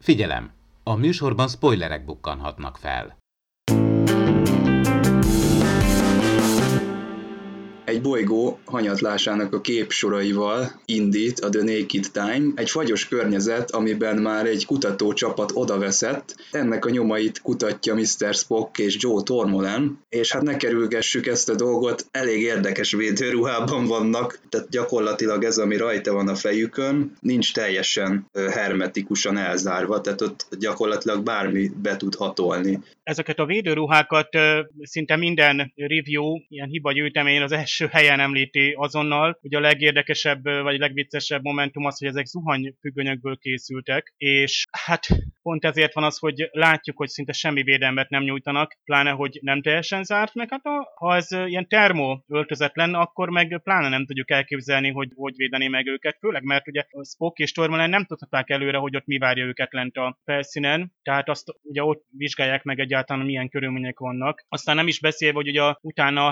Figyelem! A műsorban spoilerek bukkanhatnak fel. Egy bolygó hanyatlásának a képsoraival indít a The Naked Time, egy fagyos környezet, amiben már egy kutatócsapat odaveszett. Ennek a nyomait kutatja Mr. Spock és Joe Tormolen, és hát ne kerülgessük ezt a dolgot, elég érdekes védőruhában vannak, tehát gyakorlatilag ez, ami rajta van a fejükön, nincs teljesen hermetikusan elzárva, tehát ott gyakorlatilag bármi be tud hatolni. Ezeket a védőruhákat szinte minden review, ilyen hiba gyűjtemény az első helyen említi azonnal. Ugye a legérdekesebb vagy legviccesebb momentum az, hogy ezek zuhanyfüggönyökből készültek, és hát pont ezért van az, hogy látjuk, hogy szinte semmi védelmet nem nyújtanak, pláne, hogy nem teljesen zárt, meg hát a, ha ez ilyen termo öltözet lenne, akkor meg pláne nem tudjuk elképzelni, hogy hogy védené meg őket, főleg mert ugye Spock és Tormalen nem tudhatták előre, hogy ott mi várja őket lent a felszínen, tehát azt ugye ott vizsgálják meg egyáltalán, milyen körülmények vannak. Aztán nem is beszélve, hogy ugye utána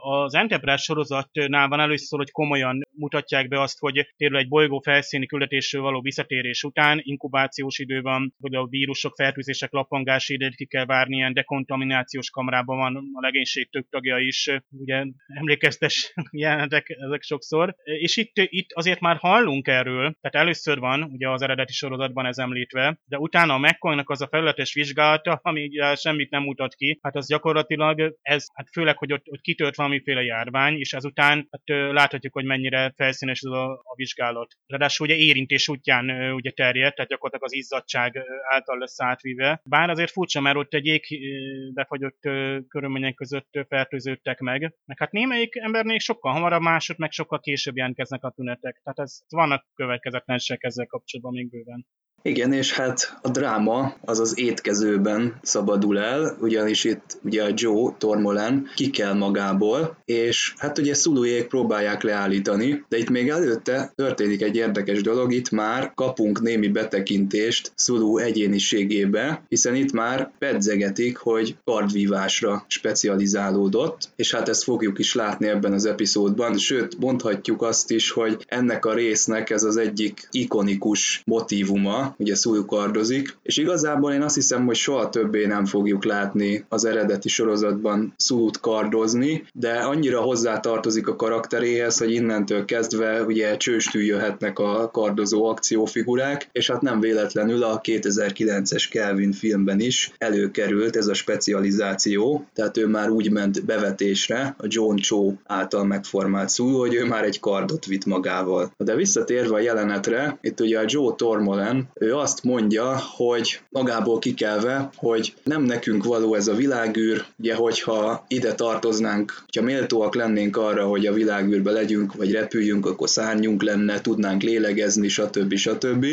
az Enterprise sorozatnál van először, hogy komolyan mutatják be azt, hogy például egy bolygó felszíni küldetésről való visszatérés után inkubációs idő van, hogy a vírusok, fertőzések lappangási időt ki kell várni, ilyen dekontaminációs kamrában van a legénység több tagja is, ugye emlékeztes [laughs] jelenetek ezek sokszor. És itt, itt azért már hallunk erről, tehát először van ugye az eredeti sorozatban ez említve, de utána a mccoy az a felületes vizsgálata, ami ugye semmit nem mutat ki, hát az gyakorlatilag ez, hát főleg, hogy ott, ott kitört valamiféle járvány, és ezután hát láthatjuk, hogy mennyire felszínes ez a, a vizsgálat. Ráadásul ugye érintés útján ugye terjed, tehát gyakorlatilag az izzadság által lesz átvive. Bár azért furcsa, mert ott egy ég befagyott körülmények között fertőződtek meg. Meg hát némelyik embernél sokkal hamarabb, másod meg sokkal később jelentkeznek a tünetek. Tehát ez vannak következetlenségek ezzel kapcsolatban még bőven. Igen, és hát a dráma az az étkezőben szabadul el, ugyanis itt ugye a Joe Tormolen kikel magából, és hát ugye Szulujék próbálják leállítani, de itt még előtte történik egy érdekes dolog, itt már kapunk némi betekintést Szulu egyéniségébe, hiszen itt már pedzegetik, hogy kardvívásra specializálódott, és hát ezt fogjuk is látni ebben az epizódban, sőt mondhatjuk azt is, hogy ennek a résznek ez az egyik ikonikus motívuma, ugye szújukardozik, és igazából én azt hiszem, hogy soha többé nem fogjuk látni az eredeti sorozatban szújút kardozni, de annyira hozzátartozik a karakteréhez, hogy innentől kezdve ugye csőstül jöhetnek a kardozó akciófigurák, és hát nem véletlenül a 2009-es Kelvin filmben is előkerült ez a specializáció, tehát ő már úgy ment bevetésre a John Cho által megformált szújú, hogy ő már egy kardot vitt magával. De visszatérve a jelenetre, itt ugye a Joe Tormolen, ő azt mondja, hogy magából kikelve, hogy nem nekünk való ez a világűr, ugye hogyha ide tartoznánk, ha méltóak lennénk arra, hogy a világűrbe legyünk, vagy repüljünk, akkor szárnyunk lenne, tudnánk lélegezni, stb. stb.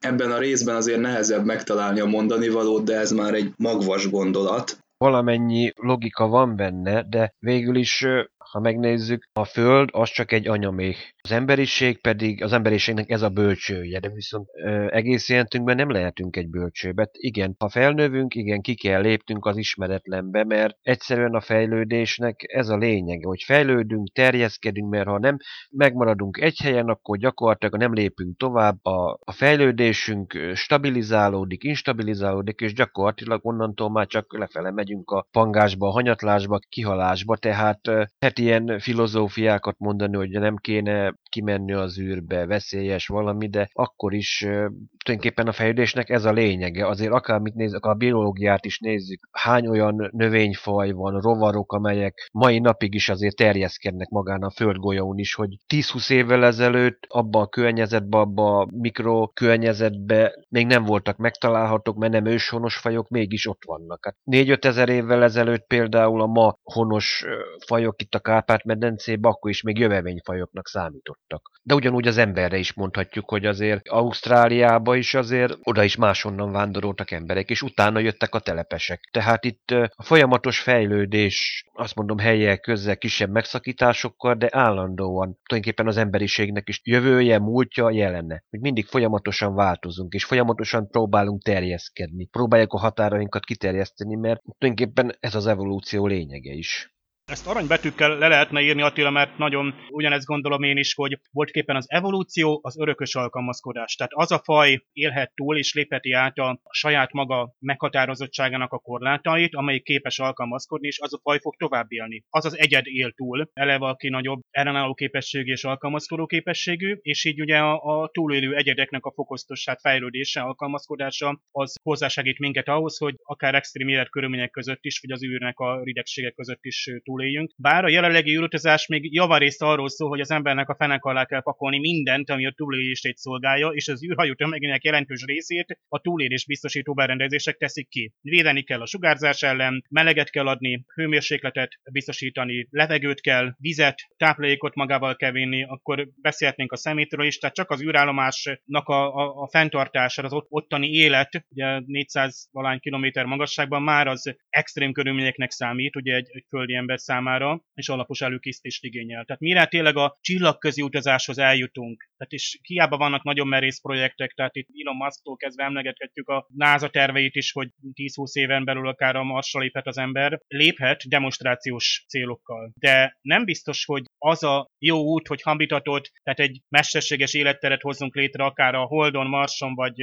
Ebben a részben azért nehezebb megtalálni a mondani valót, de ez már egy magvas gondolat. Valamennyi logika van benne, de végül is ha megnézzük, a Föld az csak egy anyaméh. Az emberiség pedig, az emberiségnek ez a bölcsője, de viszont ö, egész jelentünkben nem lehetünk egy bölcsőbet. Igen, ha felnövünk, igen, ki kell léptünk az ismeretlenbe, mert egyszerűen a fejlődésnek ez a lényege, hogy fejlődünk, terjeszkedünk, mert ha nem megmaradunk egy helyen, akkor gyakorlatilag nem lépünk tovább, a, a fejlődésünk stabilizálódik, instabilizálódik, és gyakorlatilag onnantól már csak lefele megyünk a pangásba, a hanyatlásba, kihalásba, tehát heti ilyen filozófiákat mondani, hogy nem kéne kimenni az űrbe, veszélyes valami, de akkor is tulajdonképpen a fejlődésnek ez a lényege. Azért akármit nézzük, a biológiát is nézzük, hány olyan növényfaj van, rovarok, amelyek mai napig is azért terjeszkednek magán a földgolyón is, hogy 10-20 évvel ezelőtt abba a környezetbe, abba a mikrokörnyezetbe még nem voltak megtalálhatók, mert nem őshonos fajok, mégis ott vannak. Hát 4-5 ezer évvel ezelőtt például a ma honos fajok itt a Kárpát-medencébe, akkor is még jövevényfajoknak számítottak. De ugyanúgy az emberre is mondhatjuk, hogy azért Ausztráliába is azért oda is máshonnan vándoroltak emberek, és utána jöttek a telepesek. Tehát itt a folyamatos fejlődés, azt mondom helyek közzel kisebb megszakításokkal, de állandóan tulajdonképpen az emberiségnek is jövője, múltja, jelenne. Hogy mindig folyamatosan változunk, és folyamatosan próbálunk terjeszkedni. Próbáljuk a határainkat kiterjeszteni, mert tulajdonképpen ez az evolúció lényege is. Ezt aranybetűkkel le lehetne írni Attila, mert nagyon ugyanezt gondolom én is, hogy voltképpen az evolúció az örökös alkalmazkodás. Tehát az a faj élhet túl és lépheti át a saját maga meghatározottságának a korlátait, amelyik képes alkalmazkodni, és az a faj fog tovább élni. Az az egyed él túl, eleve aki nagyobb ellenálló képességű és alkalmazkodó képességű, és így ugye a, a túlélő egyedeknek a fokoztossát fejlődése, alkalmazkodása az hozzásegít minket ahhoz, hogy akár extrém életkörülmények között is, vagy az űrnek a ridegségek között is túl túléljünk. Bár a jelenlegi űrutazás még javarészt arról szól, hogy az embernek a fenek alá kell pakolni mindent, ami a túlélését szolgálja, és az űrhajó tömegének jelentős részét a túlélés biztosító berendezések teszik ki. Védeni kell a sugárzás ellen, meleget kell adni, hőmérsékletet biztosítani, levegőt kell, vizet, táplálékot magával kell vinni, akkor beszélhetnénk a szemétről is, tehát csak az űrállomásnak a, a, a fenntartása, az ott, ottani élet, ugye 400 valány kilométer magasságban már az extrém körülményeknek számít, ugye egy, egy földi ember számára, és alapos előkészítést igényel. Tehát mire tényleg a csillagközi utazáshoz eljutunk, tehát is hiába vannak nagyon merész projektek, tehát itt Elon Musk-tól kezdve emlegethetjük a NASA terveit is, hogy 10-20 éven belül akár a Marsra léphet az ember, léphet demonstrációs célokkal. De nem biztos, hogy az a jó út, hogy habitatot, tehát egy mesterséges életteret hozzunk létre akár a Holdon, Marson, vagy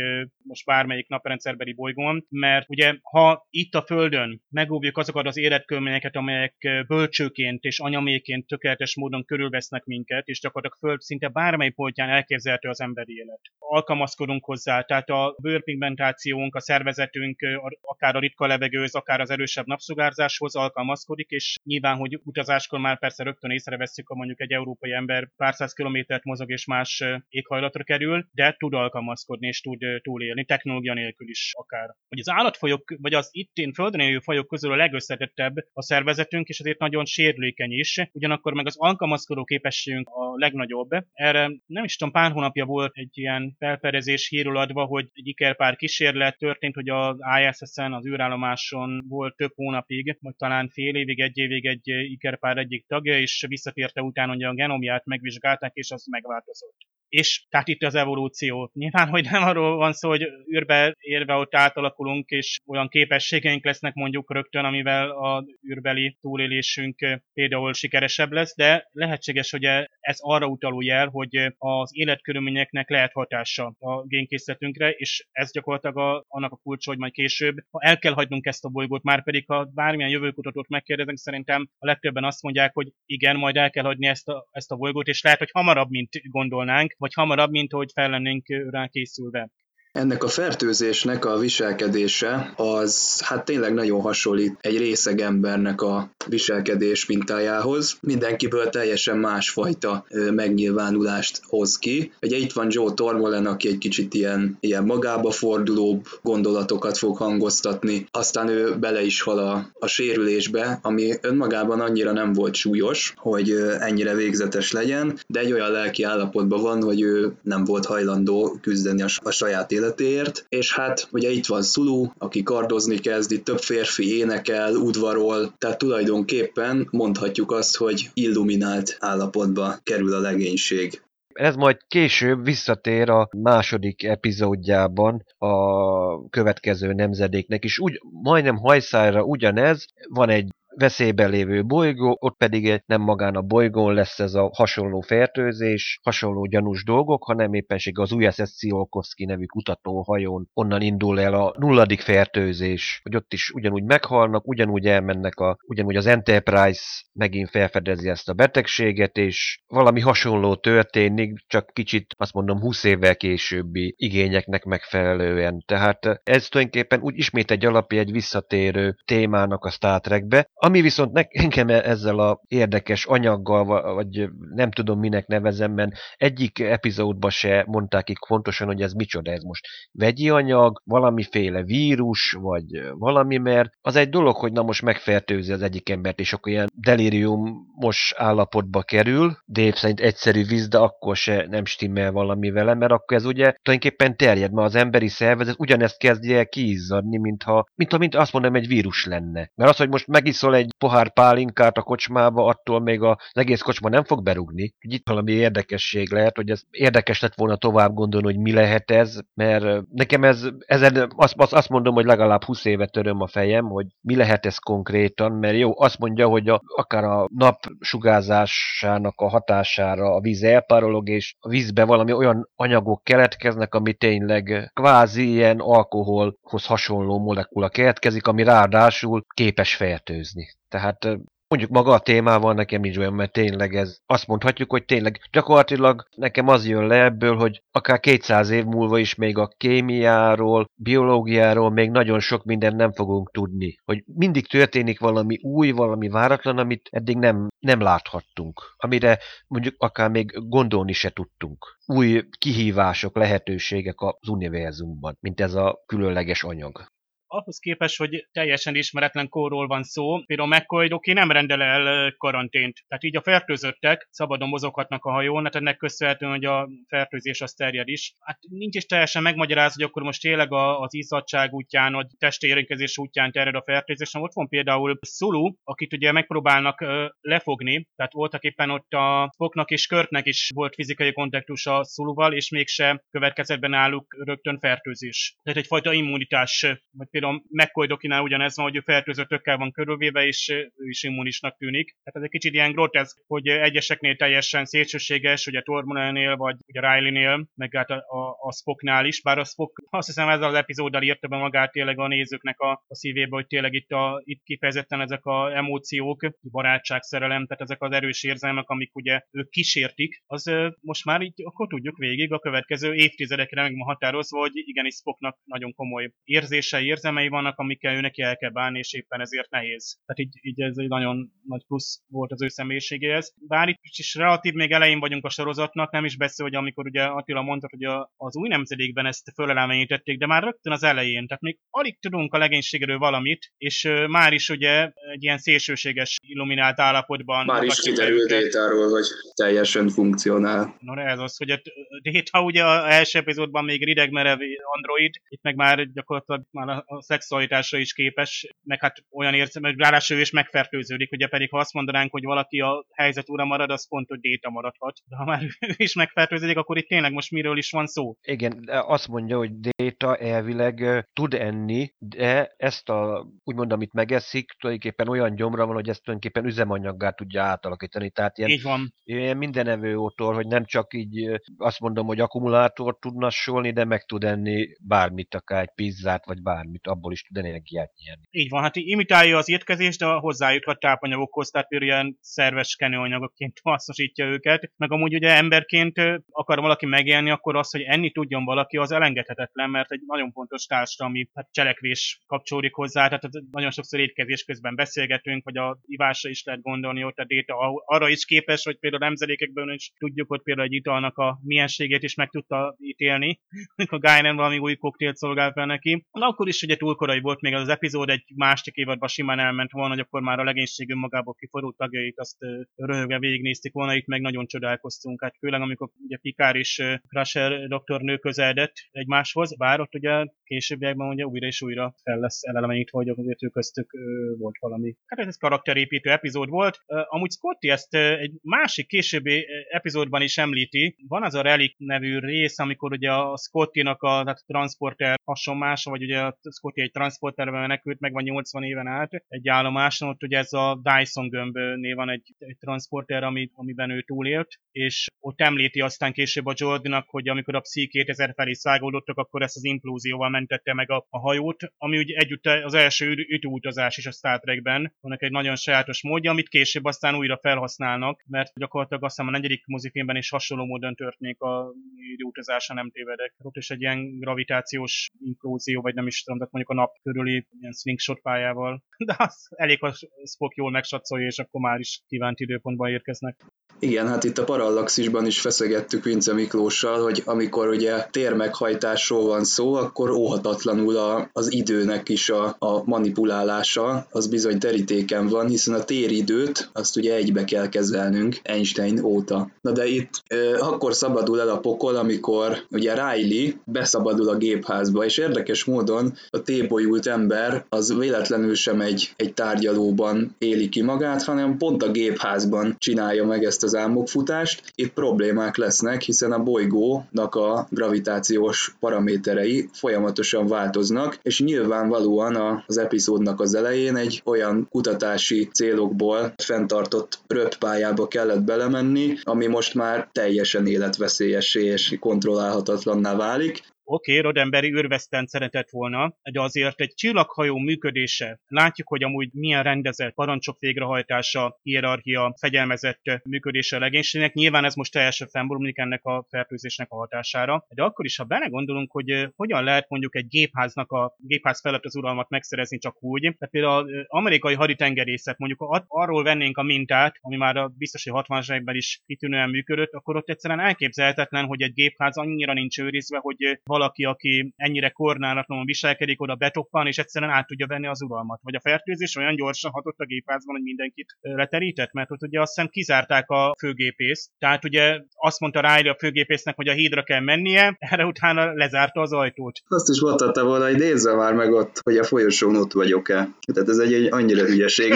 most bármelyik naprendszerbeli bolygón, mert ugye ha itt a Földön megóvjuk azokat az életkörülményeket, amelyek bölcsőként és anyaméként tökéletes módon körülvesznek minket, és gyakorlatilag Föld szinte bármely pontján elképzelhető az emberi élet. Alkalmazkodunk hozzá, tehát a bőrpigmentációnk, a szervezetünk akár a ritka levegőz, akár az erősebb napsugárzáshoz alkalmazkodik, és nyilván, hogy utazáskor már persze rögtön észreveszünk, ha mondjuk egy európai ember pár száz kilométert mozog és más éghajlatra kerül, de tud alkalmazkodni és tud túlélni, technológia nélkül is akár. Hogy az állatfajok, vagy az itt én földön élő fajok közül a legösszetettebb a szervezetünk, és azért nagyon sérülékeny is, ugyanakkor meg az alkalmazkodó képességünk a legnagyobb. Erre nem is tudom, pár hónapja volt egy ilyen felfedezés hírul adva, hogy egy ikerpár kísérlet történt, hogy az ISS-en, az űrállomáson volt több hónapig, vagy talán fél évig, egy évig egy ikerpár egyik tagja, és visszatérte utána, hogy a genomját megvizsgálták, és az megváltozott. És tehát itt az evolúció. Nyilván, hogy nem arról van szó, hogy űrbe érve ott átalakulunk, és olyan képességeink lesznek mondjuk rögtön, amivel a űrbeli túlélésünk például sikeresebb lesz, de lehetséges, hogy ez arra utaló jel, hogy az életkörülményeknek lehet hatása a génkészletünkre, és ez gyakorlatilag a, annak a kulcsa, hogy majd később, ha el kell hagynunk ezt a bolygót, már pedig ha bármilyen jövőkutatót megkérdezünk, szerintem a legtöbben azt mondják, hogy igen, majd el kell hagyni ezt a, ezt a bolygót, és lehet, hogy hamarabb, mint gondolnánk, vagy hamarabb, mint hogy fel lennénk rá készülve. Ennek a fertőzésnek a viselkedése az hát tényleg nagyon hasonlít egy részeg embernek a viselkedés mintájához. Mindenkiből teljesen másfajta megnyilvánulást hoz ki. Ugye itt van Joe Tormolen, aki egy kicsit ilyen, ilyen magába fordulóbb gondolatokat fog hangoztatni, aztán ő bele is hal a, a sérülésbe, ami önmagában annyira nem volt súlyos, hogy ennyire végzetes legyen, de egy olyan lelki állapotban van, hogy ő nem volt hajlandó küzdeni a, a saját életéért, és hát ugye itt van Sulu, aki kardozni kezdi, több férfi énekel, udvarol, tehát tulajdonképpen mondhatjuk azt, hogy illuminált állapotba kerül a legénység. Ez majd később visszatér a második epizódjában a következő nemzedéknek is. Úgy, majdnem hajszára ugyanez, van egy veszélyben lévő bolygó, ott pedig nem magán a bolygón lesz ez a hasonló fertőzés, hasonló gyanús dolgok, hanem éppenség az USS Tsiolkovsky nevű kutatóhajón onnan indul el a nulladik fertőzés, hogy ott is ugyanúgy meghalnak, ugyanúgy elmennek, a, ugyanúgy az Enterprise megint felfedezi ezt a betegséget, és valami hasonló történik, csak kicsit azt mondom 20 évvel későbbi igényeknek megfelelően. Tehát ez tulajdonképpen úgy ismét egy alapja egy visszatérő témának a Star Trekbe, ami viszont nekem ezzel a érdekes anyaggal, vagy nem tudom minek nevezem, mert egyik epizódban se mondták ki fontosan, hogy ez micsoda ez most. Vegyi anyag, valamiféle vírus, vagy valami, mert az egy dolog, hogy na most megfertőzi az egyik embert, és akkor ilyen delíriumos állapotba kerül, Dave szerint egyszerű víz, de akkor se nem stimmel valami vele, mert akkor ez ugye tulajdonképpen terjed, mert az emberi szervezet ugyanezt kezdje el kiizzadni, mintha, mintha mint azt mondom, egy vírus lenne. Mert az, hogy most megiszol egy pohár pálinkát a kocsmába, attól még az egész kocsma nem fog berugni. Itt valami érdekesség lehet, hogy ez érdekes lett volna tovább gondolni, hogy mi lehet ez, mert nekem ez, ezen azt, azt mondom, hogy legalább 20 éve töröm a fejem, hogy mi lehet ez konkrétan, mert jó, azt mondja, hogy a, akár a nap sugárzásának a hatására a víz elpárolog, és a vízbe valami olyan anyagok keletkeznek, ami tényleg kvázi ilyen alkoholhoz hasonló molekula keletkezik, ami ráadásul képes fertőzni. Tehát mondjuk maga a témával nekem nincs olyan, mert tényleg ez, azt mondhatjuk, hogy tényleg gyakorlatilag nekem az jön le ebből, hogy akár 200 év múlva is még a kémiáról, biológiáról még nagyon sok mindent nem fogunk tudni. Hogy mindig történik valami új, valami váratlan, amit eddig nem, nem láthattunk. Amire mondjuk akár még gondolni se tudtunk. Új kihívások, lehetőségek az univerzumban, mint ez a különleges anyag ahhoz képest, hogy teljesen ismeretlen korról van szó, például McCoy Doki nem rendel el karantént. Tehát így a fertőzöttek szabadon mozoghatnak a hajón, hát ennek köszönhetően, hogy a fertőzés az terjed is. Hát nincs is teljesen megmagyaráz, hogy akkor most tényleg az izzadság útján, vagy testérintkezés útján terjed a fertőzés. Ott van például Sulu, akit ugye megpróbálnak lefogni, tehát voltak éppen ott a Spocknak és Körtnek is volt fizikai kontaktus a Suluval, és mégse következett be náluk rögtön fertőzés. Tehát egyfajta immunitás, vagy például McCoy Dokinál ugyanez van, hogy ő fertőzöttökkel van körülvéve, és ő is immunisnak tűnik. Tehát ez egy kicsit ilyen groteszk, hogy egyeseknél teljesen szélsőséges, ugye Tormonelnél, vagy ugye Riley-nél, meg hát a, a, a Spocknál is, bár a Spock azt hiszem ez az epizóddal írta be magát tényleg a nézőknek a, a szívébe, hogy tényleg itt, a, itt kifejezetten ezek a emóciók, barátság, szerelem, tehát ezek az erős érzelmek, amik ugye ők kísértik, az most már így akkor tudjuk végig a következő évtizedekre meg határozva, hogy igenis Spocknak nagyon komoly érzései, érzelmei, érzelmei vannak, amikkel ő neki el kell bánni, és éppen ezért nehéz. Tehát így, így ez egy nagyon nagy plusz volt az ő személyiségéhez. Bár itt is relatív még elején vagyunk a sorozatnak, nem is beszél, hogy amikor ugye Attila mondta, hogy a, az új nemzedékben ezt fölelemenítették, de már rögtön az elején, tehát még alig tudunk a legénységről valamit, és uh, már is ugye egy ilyen szélsőséges illuminált állapotban. Már is kiderült Détáról, hogy teljesen funkcionál. No, ez az, hogy a Déta ugye az első epizódban még ridegmerev android, itt meg már gyakorlatilag már a szexualitásra is képes, meg hát olyan érzem, hogy ráadásul ő is megfertőződik, ugye pedig ha azt mondanánk, hogy valaki a helyzet ura marad, az pont, hogy déta maradhat. De ha már ő is megfertőződik, akkor itt tényleg most miről is van szó? Igen, azt mondja, hogy déta elvileg tud enni, de ezt a, úgymond, amit megeszik, tulajdonképpen olyan gyomra van, hogy ezt tulajdonképpen üzemanyaggá tudja átalakítani. Tehát ilyen, így van. ilyen mindenevő ótor, hogy nem csak így azt mondom, hogy akkumulátort tud nassolni, de meg tud enni bármit, akár egy pizzát, vagy bármit abból is tud energiát nyerni. Így van, hát imitálja az étkezést, de hozzájuthat tápanyagokhoz, tehát ilyen szerves kenőanyagokként [laughs] hasznosítja őket. Meg amúgy ugye emberként akar valaki megélni, akkor az, hogy enni tudjon valaki, az elengedhetetlen, mert egy nagyon fontos társadalmi hát cselekvés kapcsolódik hozzá, tehát nagyon sokszor étkezés közben beszélgetünk, vagy a ivásra is lehet gondolni, ott a déta arra is képes, hogy például nemzedékekben is tudjuk, hogy például egy italnak a mienségét is meg tudta ítélni, [laughs] amikor Guinan valami új koktélt szolgál fel neki. Na, akkor is ugye túl korai volt még az epizód, egy másik évadban simán elment volna, hogy akkor már a legénység önmagából kiforult tagjait azt röhögve végignézték volna, itt meg nagyon csodálkoztunk. Hát főleg amikor ugye Pikár és Crusher doktornő közeledett egymáshoz, bár ott ugye későbbiekben ugye újra és újra fel lesz elemenítve, hogy azért ő köztük volt valami. Hát ez karakterépítő epizód volt. Amúgy Scotty ezt egy másik későbbi epizódban is említi. Van az a Relic nevű rész, amikor ugye a Scotty-nak a tehát transporter hasonmása, vagy ugye a Scotty egy transporterben menekült, meg van 80 éven át egy állomáson, ott ugye ez a Dyson gömbnél van egy, egy transporter, ami, amiben ő túlélt, és ott említi aztán később a Jordanak, hogy amikor a Psi 2000 felé szágódottak, akkor ezt az implózióval mentette meg a, a hajót, ami ugye együtt az első ütőutazás is a Star Trekben, vannak egy nagyon sajátos módja, amit később aztán újra felhasználnak, mert gyakorlatilag azt hiszem a negyedik mozifilmben is hasonló módon történik a időutazása, nem tévedek. Ott is egy ilyen gravitációs implózió, vagy nem is tudom, tehát mondjuk a nap körüli ilyen slingshot pályával. [laughs] De az elég, ha Spock jól megsatszolja, és akkor már is kívánt időpontban érkeznek. Igen, hát itt a Parallaxisban is feszegettük Vince Miklóssal, hogy amikor ugye térmeghajtásról van szó, akkor óhatatlanul a, az időnek is a, a manipulálása, az bizony terítéken van, hiszen a téridőt azt ugye egybe kell kezelnünk Einstein óta. Na de itt e, akkor szabadul el a pokol, amikor ugye Riley beszabadul a gépházba, és érdekes módon a tébolyult ember az véletlenül sem egy, egy tárgyalóban éli ki magát, hanem pont a gépházban csinálja meg ezt az álmokfutást. Itt problémák lesznek, hiszen a bolygónak a gravitációs paraméterei folyamatosan változnak, és nyilvánvalóan az epizódnak az elején egy olyan kutatási célokból fenntartott röppályába kellett belemenni, ami most már teljesen életveszélyessé és kontrollálhatatlanná válik, oké, okay, Rodemberi űrveszten szeretett volna, de azért egy csillaghajó működése, látjuk, hogy amúgy milyen rendezett parancsok végrehajtása, hierarchia, fegyelmezett működése a legénységnek. Nyilván ez most teljesen fennborulnik ennek a fertőzésnek a hatására, de akkor is, ha belegondolunk, hogy hogyan lehet mondjuk egy gépháznak a gépház felett az uralmat megszerezni csak úgy, tehát például az amerikai haditengerészet, mondjuk arról vennénk a mintát, ami már a biztos, hogy 60-as években is kitűnően működött, akkor ott egyszerűen elképzelhetetlen, hogy egy gépház annyira nincs őrizve, hogy valaki, aki ennyire kornálatlanul viselkedik, oda betoppan, és egyszerűen át tudja venni az uralmat. Vagy a fertőzés olyan gyorsan hatott a gépházban, hogy mindenkit leterített, mert ott ugye azt hiszem kizárták a főgépészt. Tehát ugye azt mondta Riley a főgépésznek, hogy a hídra kell mennie, [laughs] erre utána lezárta az ajtót. Azt is mondhatta volna, hogy nézze már meg ott, hogy a folyosón ott vagyok-e. Tehát ez egy, egy annyira hülyeség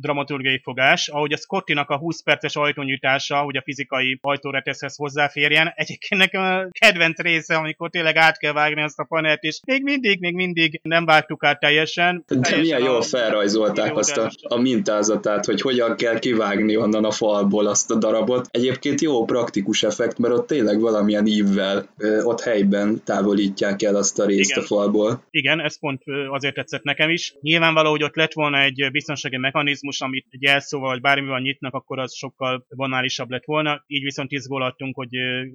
dramaturgiai fogás, ahogy a Scottinak a 20 perces ajtónyújtása, hogy a fizikai ajtóreteszhez hozzáférjen. Egyébként nekem a kedvenc része, amikor tényleg át kell vágni azt a panelt, és még mindig, még mindig nem vágtuk át teljesen. De teljesen milyen jól felrajzolták azt a, a mintázatát, hogy hogyan kell kivágni onnan a falból azt a darabot. Egyébként jó praktikus effekt, mert ott tényleg valamilyen ívvel ott helyben távolítják el azt a részt Igen. a falból. Igen, ez pont azért tetszett nekem is. Nyilvánvaló, hogy ott lett volna egy biztonsági mechanizmus, amit egy jelszóval vagy bármivel nyitnak, akkor az sokkal banálisabb lett volna. Így viszont izgulottunk, hogy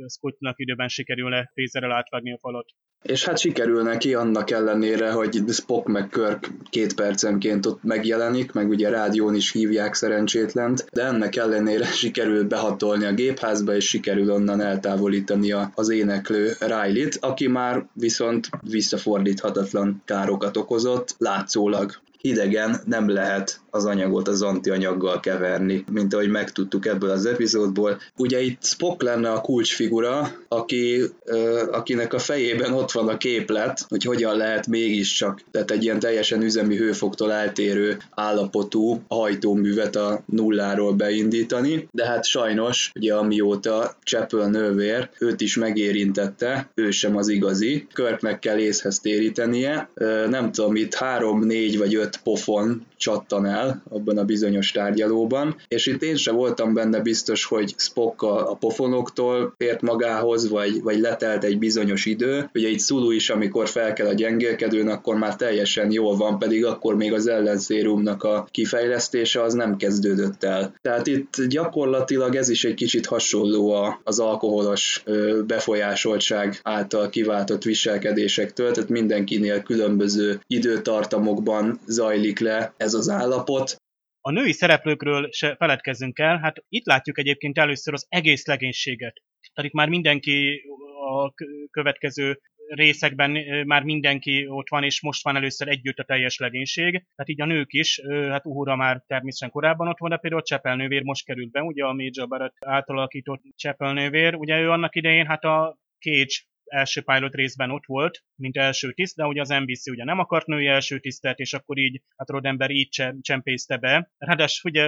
Scottnak időben sikerülne lézerrel átvágni a falat. És hát sikerül neki annak ellenére, hogy Spock meg Kirk két percenként ott megjelenik, meg ugye rádión is hívják szerencsétlent, de ennek ellenére [laughs] sikerül behatolni a gépházba, és sikerül onnan eltávolítani az éneklő Riley-t, aki már viszont visszafordíthatatlan károkat okozott, látszólag idegen nem lehet az anyagot az antianyaggal keverni, mint ahogy megtudtuk ebből az epizódból. Ugye itt Spock lenne a kulcsfigura, aki, ö, akinek a fejében ott van a képlet, hogy hogyan lehet mégiscsak, tehát egy ilyen teljesen üzemi hőfoktól eltérő állapotú hajtóművet a nulláról beindítani, de hát sajnos, ugye amióta Chapel nővér őt is megérintette, ő sem az igazi, Kirknek kell észhez térítenie, ö, nem tudom, itt három, négy vagy öt pofon csattan el abban a bizonyos tárgyalóban, és itt én sem voltam benne biztos, hogy Spock a, a pofonoktól ért magához, vagy, vagy letelt egy bizonyos idő. Ugye itt Sulu is, amikor fel kell a gyengélkedőn, akkor már teljesen jól van, pedig akkor még az ellenszérumnak a kifejlesztése az nem kezdődött el. Tehát itt gyakorlatilag ez is egy kicsit hasonló az alkoholos befolyásoltság által kiváltott viselkedésektől, tehát mindenkinél különböző időtartamokban zajlik le ez az állapot. A női szereplőkről se feledkezzünk el, hát itt látjuk egyébként először az egész legénységet. Tehát itt már mindenki a következő részekben már mindenki ott van, és most van először együtt a teljes legénység. Tehát így a nők is, hát Uhura már természetesen korábban ott van, de például Csepel nővér most került be, ugye a Major Barrett általakított Csepel nővér. Ugye ő annak idején hát a Cage első pilot részben ott volt, mint első tiszt, de ugye az NBC ugye nem akart női első tisztet, és akkor így, hát Rodember így csempészte be. Ráadásul ugye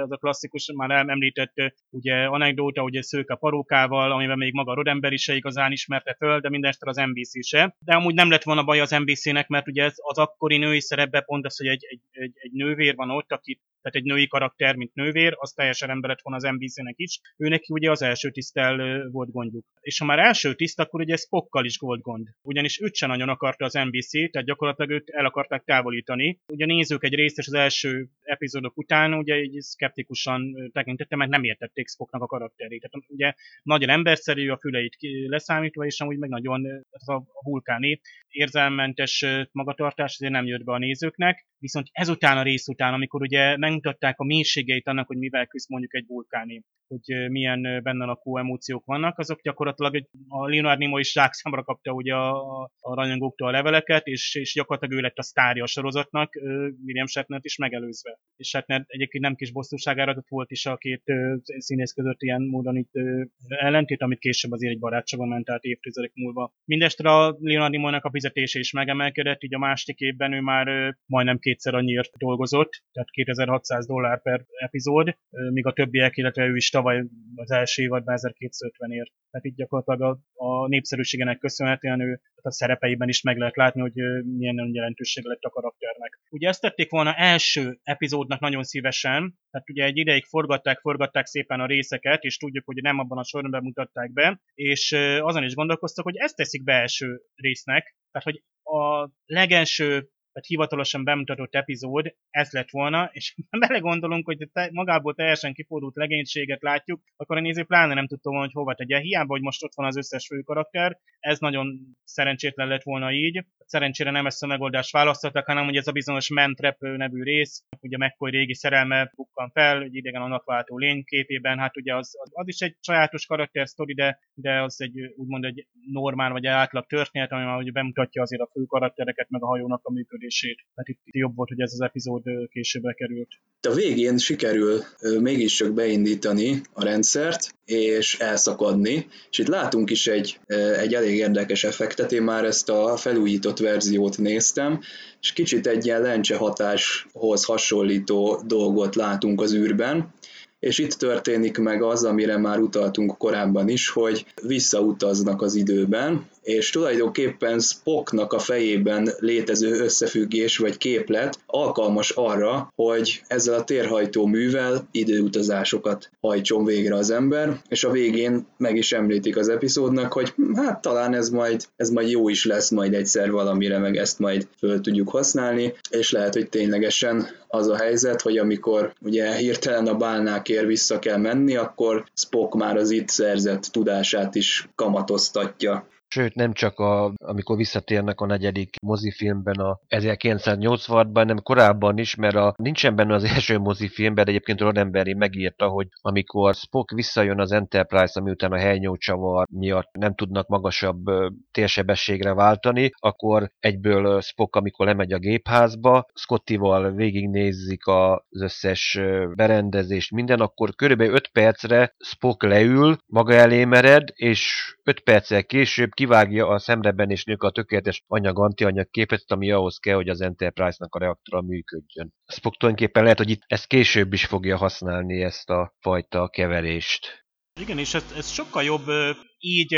az a klasszikus, már említett ugye anekdóta, ugye szőke parókával, amiben még maga Rodember is se igazán ismerte föl, de mindenesetre az NBC se. De amúgy nem lett volna baj az NBC-nek, mert ugye ez az akkori női szerepbe pont az, hogy egy, egy, egy, egy nővér van ott, akit tehát egy női karakter, mint nővér, az teljesen ember lett az NBC-nek is. Ő neki ugye az első tisztel volt gondjuk. És ha már első tiszt, akkor ugye Spockkal is volt gond. Ugyanis őt sem nagyon akarta az NBC, tehát gyakorlatilag őt el akarták távolítani. Ugye nézők egy részt és az első epizódok után ugye egy szkeptikusan tekintette, mert nem értették Spocknak a karakterét. Tehát ugye nagyon emberszerű, a füleit leszámítva, és amúgy meg nagyon a vulkáni érzelmentes magatartás azért nem jött be a nézőknek. Viszont ezután a rész után, amikor ugye megmutatták a mélységeit annak, hogy mivel küzd mondjuk egy vulkáni, hogy milyen benne lakó emóciók vannak, azok gyakorlatilag a Leonard Nimoy is zsákszámra kapta ugye a, a rajongóktól a leveleket, és, és gyakorlatilag ő lett a sztárja a sorozatnak, William Shatner is megelőzve. És Shatner egyébként nem kis bosszúságára ott volt is a két színész között ilyen módon itt ellentét, amit később azért egy barátságban ment át évtizedek múlva. Mindestre a Leonard Nimoynak a fizetése is megemelkedett, így a másik évben ő már majdnem kétszer annyiért dolgozott, tehát 2600 dollár per epizód, míg a többiek, illetve ő is tavaly az első évadban 1250 ért. Tehát így gyakorlatilag a, a népszerűségenek köszönhetően ő a szerepeiben is meg lehet látni, hogy milyen nagyon jelentősége lett a karakternek. Ugye ezt tették volna első epizódnak nagyon szívesen, tehát ugye egy ideig forgatták, forgatták szépen a részeket, és tudjuk, hogy nem abban a sorban mutatták be, és azon is gondolkoztak, hogy ezt teszik be első résznek, tehát hogy a legelső tehát hivatalosan bemutatott epizód ez lett volna, és [laughs] belegondolunk, hogy te, magából teljesen kipódult legénységet látjuk, akkor a néző pláne nem tudta volna, hogy hova tegye. Hiába, hogy most ott van az összes fő karakter, ez nagyon szerencsétlen lett volna így. Szerencsére nem ezt a megoldást választottak, hanem hogy ez a bizonyos mentrepő nevű rész, ugye McCoy régi szerelme bukkan fel, egy idegen annak váltó lény képében, hát ugye az, az, is egy sajátos karakter sztori, de, de az egy úgymond egy normál vagy átlag történet, ami már ugye bemutatja azért a fő karaktereket, meg a hajónak a működését működését. Tehát itt jobb volt, hogy ez az epizód később került. A végén sikerül mégiscsak beindítani a rendszert, és elszakadni, és itt látunk is egy, egy elég érdekes effektet, én már ezt a felújított verziót néztem, és kicsit egy ilyen lencse hatáshoz hasonlító dolgot látunk az űrben, és itt történik meg az, amire már utaltunk korábban is, hogy visszautaznak az időben, és tulajdonképpen Spocknak a fejében létező összefüggés vagy képlet alkalmas arra, hogy ezzel a térhajtó művel időutazásokat hajtson végre az ember, és a végén meg is említik az epizódnak, hogy hát talán ez majd, ez majd jó is lesz majd egyszer valamire, meg ezt majd föl tudjuk használni, és lehet, hogy ténylegesen az a helyzet, hogy amikor ugye hirtelen a bálnákért vissza kell menni, akkor Spock már az itt szerzett tudását is kamatoztatja. Sőt, nem csak a, amikor visszatérnek a negyedik mozifilmben a 1980-ban, hanem korábban is, mert a, nincsen benne az [laughs] első mozifilmben, de egyébként Roddenberry megírta, hogy amikor Spock visszajön az Enterprise, ami után a helynyócsavar miatt nem tudnak magasabb térsebességre váltani, akkor egyből Spock, amikor lemegy a gépházba, Scottival végignézik az összes berendezést, minden, akkor körülbelül 5 percre Spock leül, maga elé mered, és 5 perccel később kivágja a szemrebenésnők a tökéletes anyag antianyag képet, ami ahhoz kell, hogy az Enterprise-nak a reaktora működjön. Spock tulajdonképpen lehet, hogy itt ezt később is fogja használni ezt a fajta keverést. Igen, és ez, ez sokkal jobb így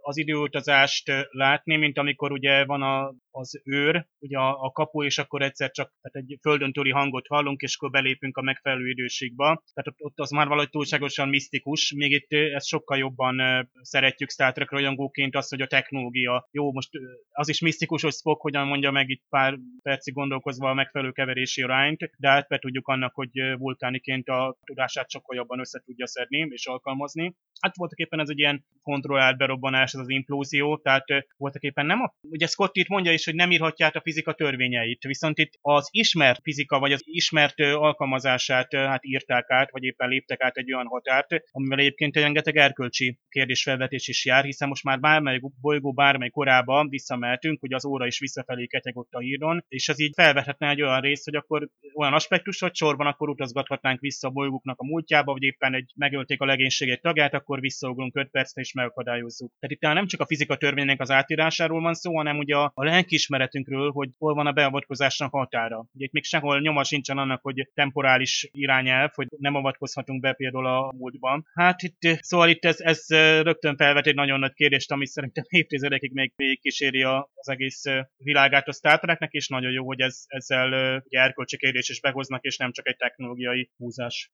az időutazást látni, mint amikor ugye van a, az őr, ugye a, a kapu, és akkor egyszer csak tehát egy földön túli hangot hallunk, és akkor belépünk a megfelelő időségbe. Tehát ott, ott az már valahogy túlságosan misztikus, még itt ezt sokkal jobban szeretjük Star Trek rajongóként azt, hogy a technológia, jó, most az is misztikus, hogy Spock hogyan mondja meg itt pár percig gondolkozva a megfelelő keverési arányt, de át be tudjuk annak, hogy vulkániként a tudását sokkal jobban össze tudja szedni és alkalmazni. Hát voltak éppen ez egy ilyen kontrollált berobbanás, ez az implózió, tehát voltak éppen nem a, ugye Scott itt mondja is, hogy nem írhatja át a fizika törvényeit, viszont itt az ismert fizika, vagy az ismert alkalmazását hát írták át, vagy éppen léptek át egy olyan határt, amivel egyébként rengeteg erkölcsi kérdésfelvetés is jár, hiszen most már bármely bolygó, bármely korába visszameltünk, hogy az óra is visszafelé ketyeg ott a híron, és ez így felvethetne egy olyan részt, hogy akkor olyan aspektus, hogy sorban akkor utazgathatnánk vissza a bolygóknak a múltjába, vagy éppen egy megölték a legénység egy tagját, akkor visszaugrunk 5 percre és megakadályozzuk. Tehát itt nem csak a fizika törvénynek az átírásáról van szó, hanem ugye a, a lelkiismeretünkről, hogy hol van a beavatkozásnak határa. Ugye itt még sehol nyoma sincsen annak, hogy temporális irányelv, hogy nem avatkozhatunk be például a múltban. Hát itt, szóval itt ez, ez rögtön felvet egy nagyon nagy kérdést, ami szerintem [laughs] évtizedekig még végigkíséri az egész világát a Star Treknek, és nagyon jó, hogy ez, ezzel ugye erkölcsi kérdés is behoznak, és nem csak egy technológiai húzás.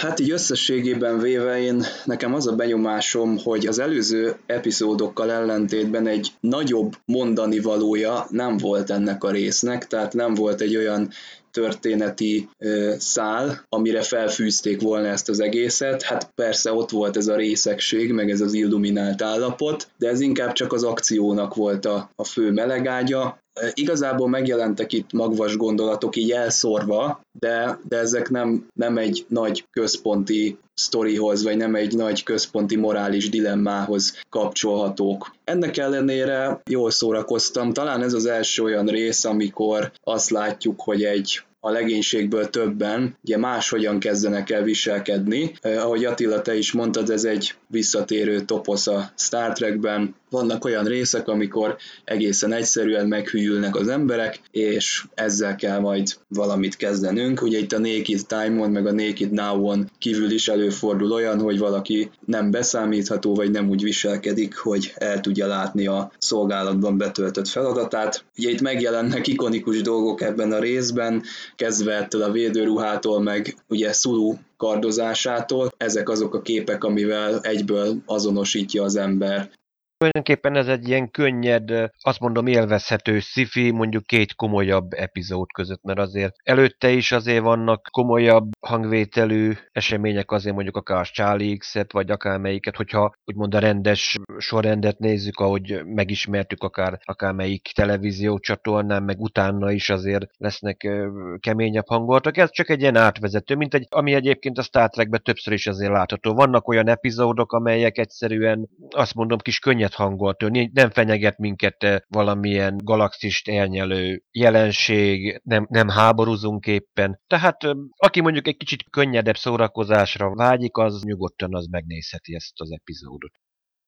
Hát így összességében véve én, nekem az a benyomásom, hogy az előző epizódokkal ellentétben egy nagyobb mondani valója nem volt ennek a résznek, tehát nem volt egy olyan történeti ö, szál, amire felfűzték volna ezt az egészet. Hát persze ott volt ez a részegség, meg ez az illuminált állapot, de ez inkább csak az akciónak volt a, a fő melegágya. Igazából megjelentek itt magvas gondolatok így elszórva, de, de ezek nem, nem egy nagy központi sztorihoz, vagy nem egy nagy központi morális dilemmához kapcsolhatók. Ennek ellenére jól szórakoztam. Talán ez az első olyan rész, amikor azt látjuk, hogy egy a legénységből többen ugye máshogyan kezdenek el viselkedni. Eh, ahogy Attila, te is mondtad, ez egy visszatérő toposz a Star Trekben. Vannak olyan részek, amikor egészen egyszerűen meghűlnek az emberek, és ezzel kell majd valamit kezdenünk. Ugye itt a Naked Time-on, meg a Naked Now-on kívül is előfordul olyan, hogy valaki nem beszámítható, vagy nem úgy viselkedik, hogy el tudja látni a szolgálatban betöltött feladatát. Ugye itt megjelennek ikonikus dolgok ebben a részben, kezdve ettől a védőruhától, meg ugye Sulu kardozásától. Ezek azok a képek, amivel egyből azonosítja az ember Tulajdonképpen ez egy ilyen könnyed, azt mondom élvezhető sci mondjuk két komolyabb epizód között, mert azért előtte is azért vannak komolyabb hangvételű események, azért mondjuk akár Charlie X-et, vagy akármelyiket, hogyha úgymond a rendes sorrendet nézzük, ahogy megismertük akár, akármelyik televízió csatornán, meg utána is azért lesznek keményebb hangoltak. Ez csak egy ilyen átvezető, mint egy, ami egyébként a Star Trekben többször is azért látható. Vannak olyan epizódok, amelyek egyszerűen azt mondom kis könnyed hangolt, nem fenyeget minket eh, valamilyen galaxist elnyelő jelenség, nem, nem háborúzunk éppen. Tehát eh, aki mondjuk egy kicsit könnyedebb szórakozásra vágyik, az nyugodtan az megnézheti ezt az epizódot.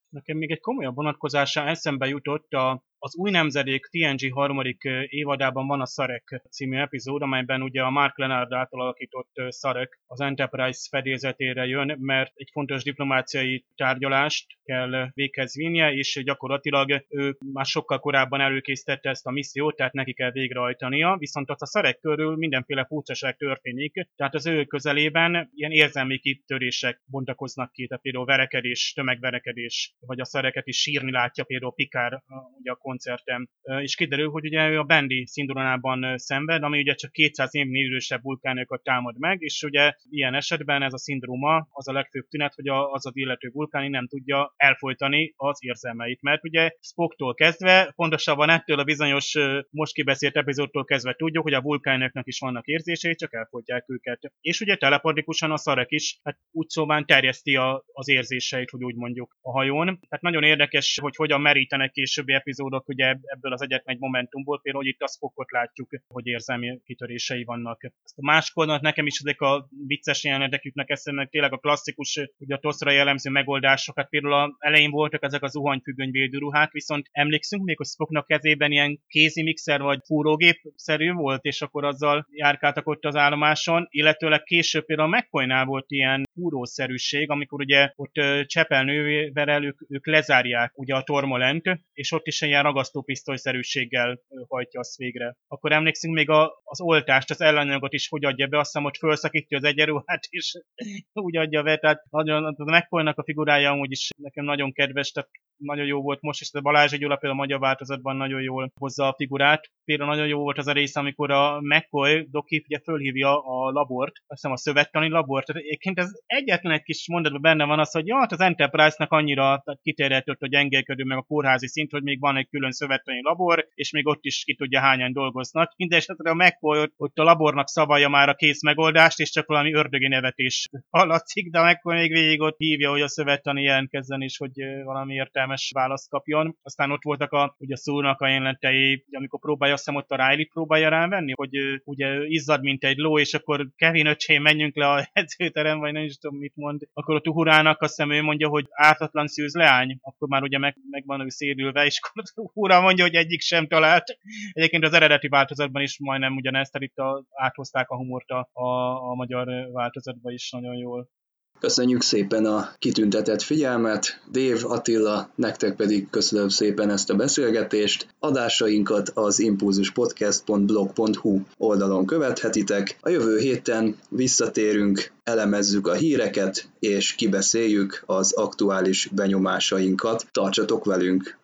Nekem még egy komolyabb vonatkozása eszembe jutott a az új nemzedék TNG harmadik évadában van a Szarek című epizód, amelyben ugye a Mark Leonard által alakított Szarek az Enterprise fedélzetére jön, mert egy fontos diplomáciai tárgyalást kell véghez vinnie, és gyakorlatilag ő már sokkal korábban előkészítette ezt a missziót, tehát neki kell végrehajtania, viszont az a Szarek körül mindenféle furcsaság történik, tehát az ő közelében ilyen érzelmi kitörések bontakoznak ki, tehát például verekedés, tömegverekedés, vagy a Szareket is sírni látja például Pikár, ugye a koncertem, és kiderül, hogy ugye ő a Bendi szindrómában szenved, ami ugye csak 200 évnél idősebb vulkánokat támad meg, és ugye ilyen esetben ez a szindróma az a legfőbb tünet, hogy az az illető vulkáni nem tudja elfolytani az érzelmeit, mert ugye Spocktól kezdve, pontosabban ettől a bizonyos most kibeszélt epizódtól kezdve tudjuk, hogy a vulkánoknak is vannak érzései, csak elfolytják őket. És ugye telepatikusan a szarek is, hát úgy szóval terjeszti a, az érzéseit, hogy úgy mondjuk a hajón. Tehát nagyon érdekes, hogy hogyan merítenek későbbi epizódok láthatók ugye ebből az egyetlen egy momentumból, például itt a Spockot látjuk, hogy érzelmi kitörései vannak. Ezt a máskor nekem is ezek a vicces jelenetek jutnak eszembe, tényleg a klasszikus, ugye a toszra jellemző megoldások, hát például a elején voltak ezek az zuhanyfüggöny védőruhák, viszont emlékszünk még, hogy Spocknak kezében ilyen kézi mixer vagy fúrógép szerű volt, és akkor azzal járkáltak ott az állomáson, illetőleg később például a McCoy-nál volt ilyen fúrószerűség, amikor ugye ott csepelnővel ők, ők lezárják ugye a tormolent, és ott is ilyen ragasztópisztolyszerűséggel hajtja azt végre. Akkor emlékszünk még a, az oltást, az ellenanyagot is hogy adja be, azt hiszem, hogy felszakítja az egyenruhát, és [laughs] úgy adja be, tehát nagyon, a mccoy a figurája amúgy is nekem nagyon kedves, tehát nagyon jó volt most, és a Balázs Gyula például a magyar változatban nagyon jól hozza a figurát. Például nagyon jó volt az a rész, amikor a McCoy Doki ugye fölhívja a labort, azt hiszem a szövettani labort. Tehát egyébként ez egyetlen egy kis mondatban benne van az, hogy ja, hát az Enterprise-nak annyira kiterjedt a gyengélkedő meg a kórházi szint, hogy még van egy külön szövettani labor, és még ott is ki tudja hányan dolgoznak. Mindenesetre a McCoy ott a labornak szavalja már a kész megoldást, és csak valami ördögi nevetés hallatszik, de a McCoy még végig ott hívja, hogy a szövettani jelentkezzen, és hogy valami értelmes választ kapjon. Aztán ott voltak a, ugye a szónak a jelenetei, amikor próbálja, azt hiszem ott a Riley próbálja rávenni, hogy ugye izzad, mint egy ló, és akkor Kevin öcsém, menjünk le a [laughs] edzőterem, vagy nem is tudom mit mond. Akkor ott Uhurának azt hiszem ő mondja, hogy ártatlan szűz leány, akkor már ugye meg, meg van ő szédülve, és akkor Uhura mondja, hogy egyik sem talált. Egyébként az eredeti változatban is majdnem ugyanezt, itt a, áthozták a humort a, a, a magyar változatban is nagyon jól. Köszönjük szépen a kitüntetett figyelmet, Dév, Attila, nektek pedig köszönöm szépen ezt a beszélgetést. Adásainkat az impulzuspodcast.blog.hu oldalon követhetitek. A jövő héten visszatérünk, elemezzük a híreket, és kibeszéljük az aktuális benyomásainkat. Tartsatok velünk!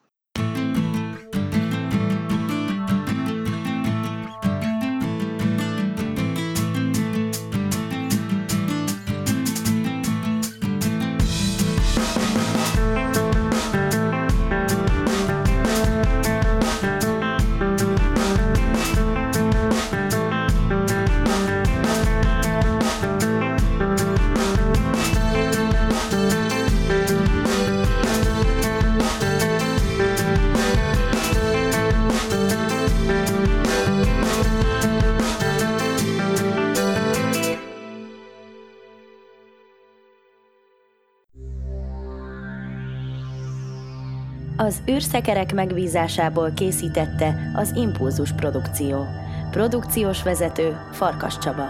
Az űrszekerek megbízásából készítette az Impulzus Produkció. Produkciós vezető Farkas Csaba.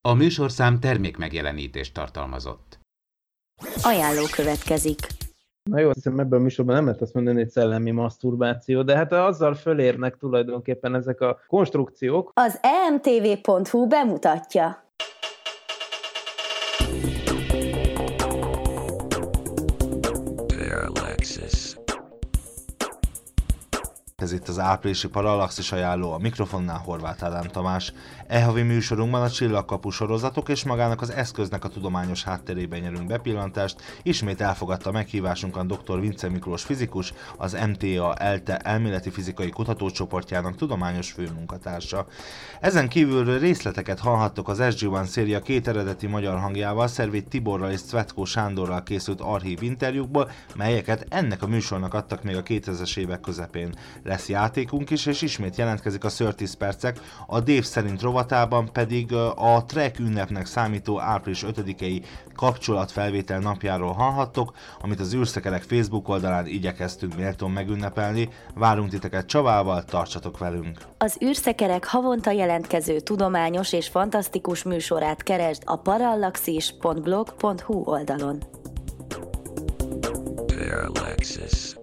A műsorszám termék megjelenítést tartalmazott. Ajánló következik. Na jó, azt hiszem ebből a műsorban nem lehet azt mondani, hogy szellemi maszturbáció, de hát azzal fölérnek tulajdonképpen ezek a konstrukciók. Az emtv.hu bemutatja. Ez itt az áprilisi Parallaxis ajánló, a mikrofonnál Horváth Ádám Tamás. E havi műsorunkban a csillagkapu sorozatok és magának az eszköznek a tudományos hátterében nyerünk bepillantást. Ismét elfogadta meghívásunkat dr. Vince Miklós fizikus, az MTA ELTE elméleti fizikai kutatócsoportjának tudományos főmunkatársa. Ezen kívül részleteket hallhattok az SG-1 széria két eredeti magyar hangjával, Szervét Tiborral és Cvetkó Sándorral készült archív interjúkból, melyeket ennek a műsornak adtak még a 2000-es évek közepén lesz játékunk is, és ismét jelentkezik a 30 percek, a Dév szerint rovatában pedig a Trek ünnepnek számító április 5-i kapcsolatfelvétel napjáról hallhattok, amit az űrszekerek Facebook oldalán igyekeztünk méltón megünnepelni. Várunk titeket Csavával, tartsatok velünk! Az űrszekerek havonta jelentkező tudományos és fantasztikus műsorát keresd a parallaxis.blog.hu oldalon. Parallaxis.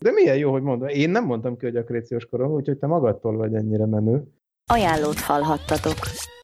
De milyen jó, hogy mondom. Én nem mondtam ki, hogy akréciós korom, úgyhogy te magadtól vagy ennyire menő. Ajánlót hallhattatok.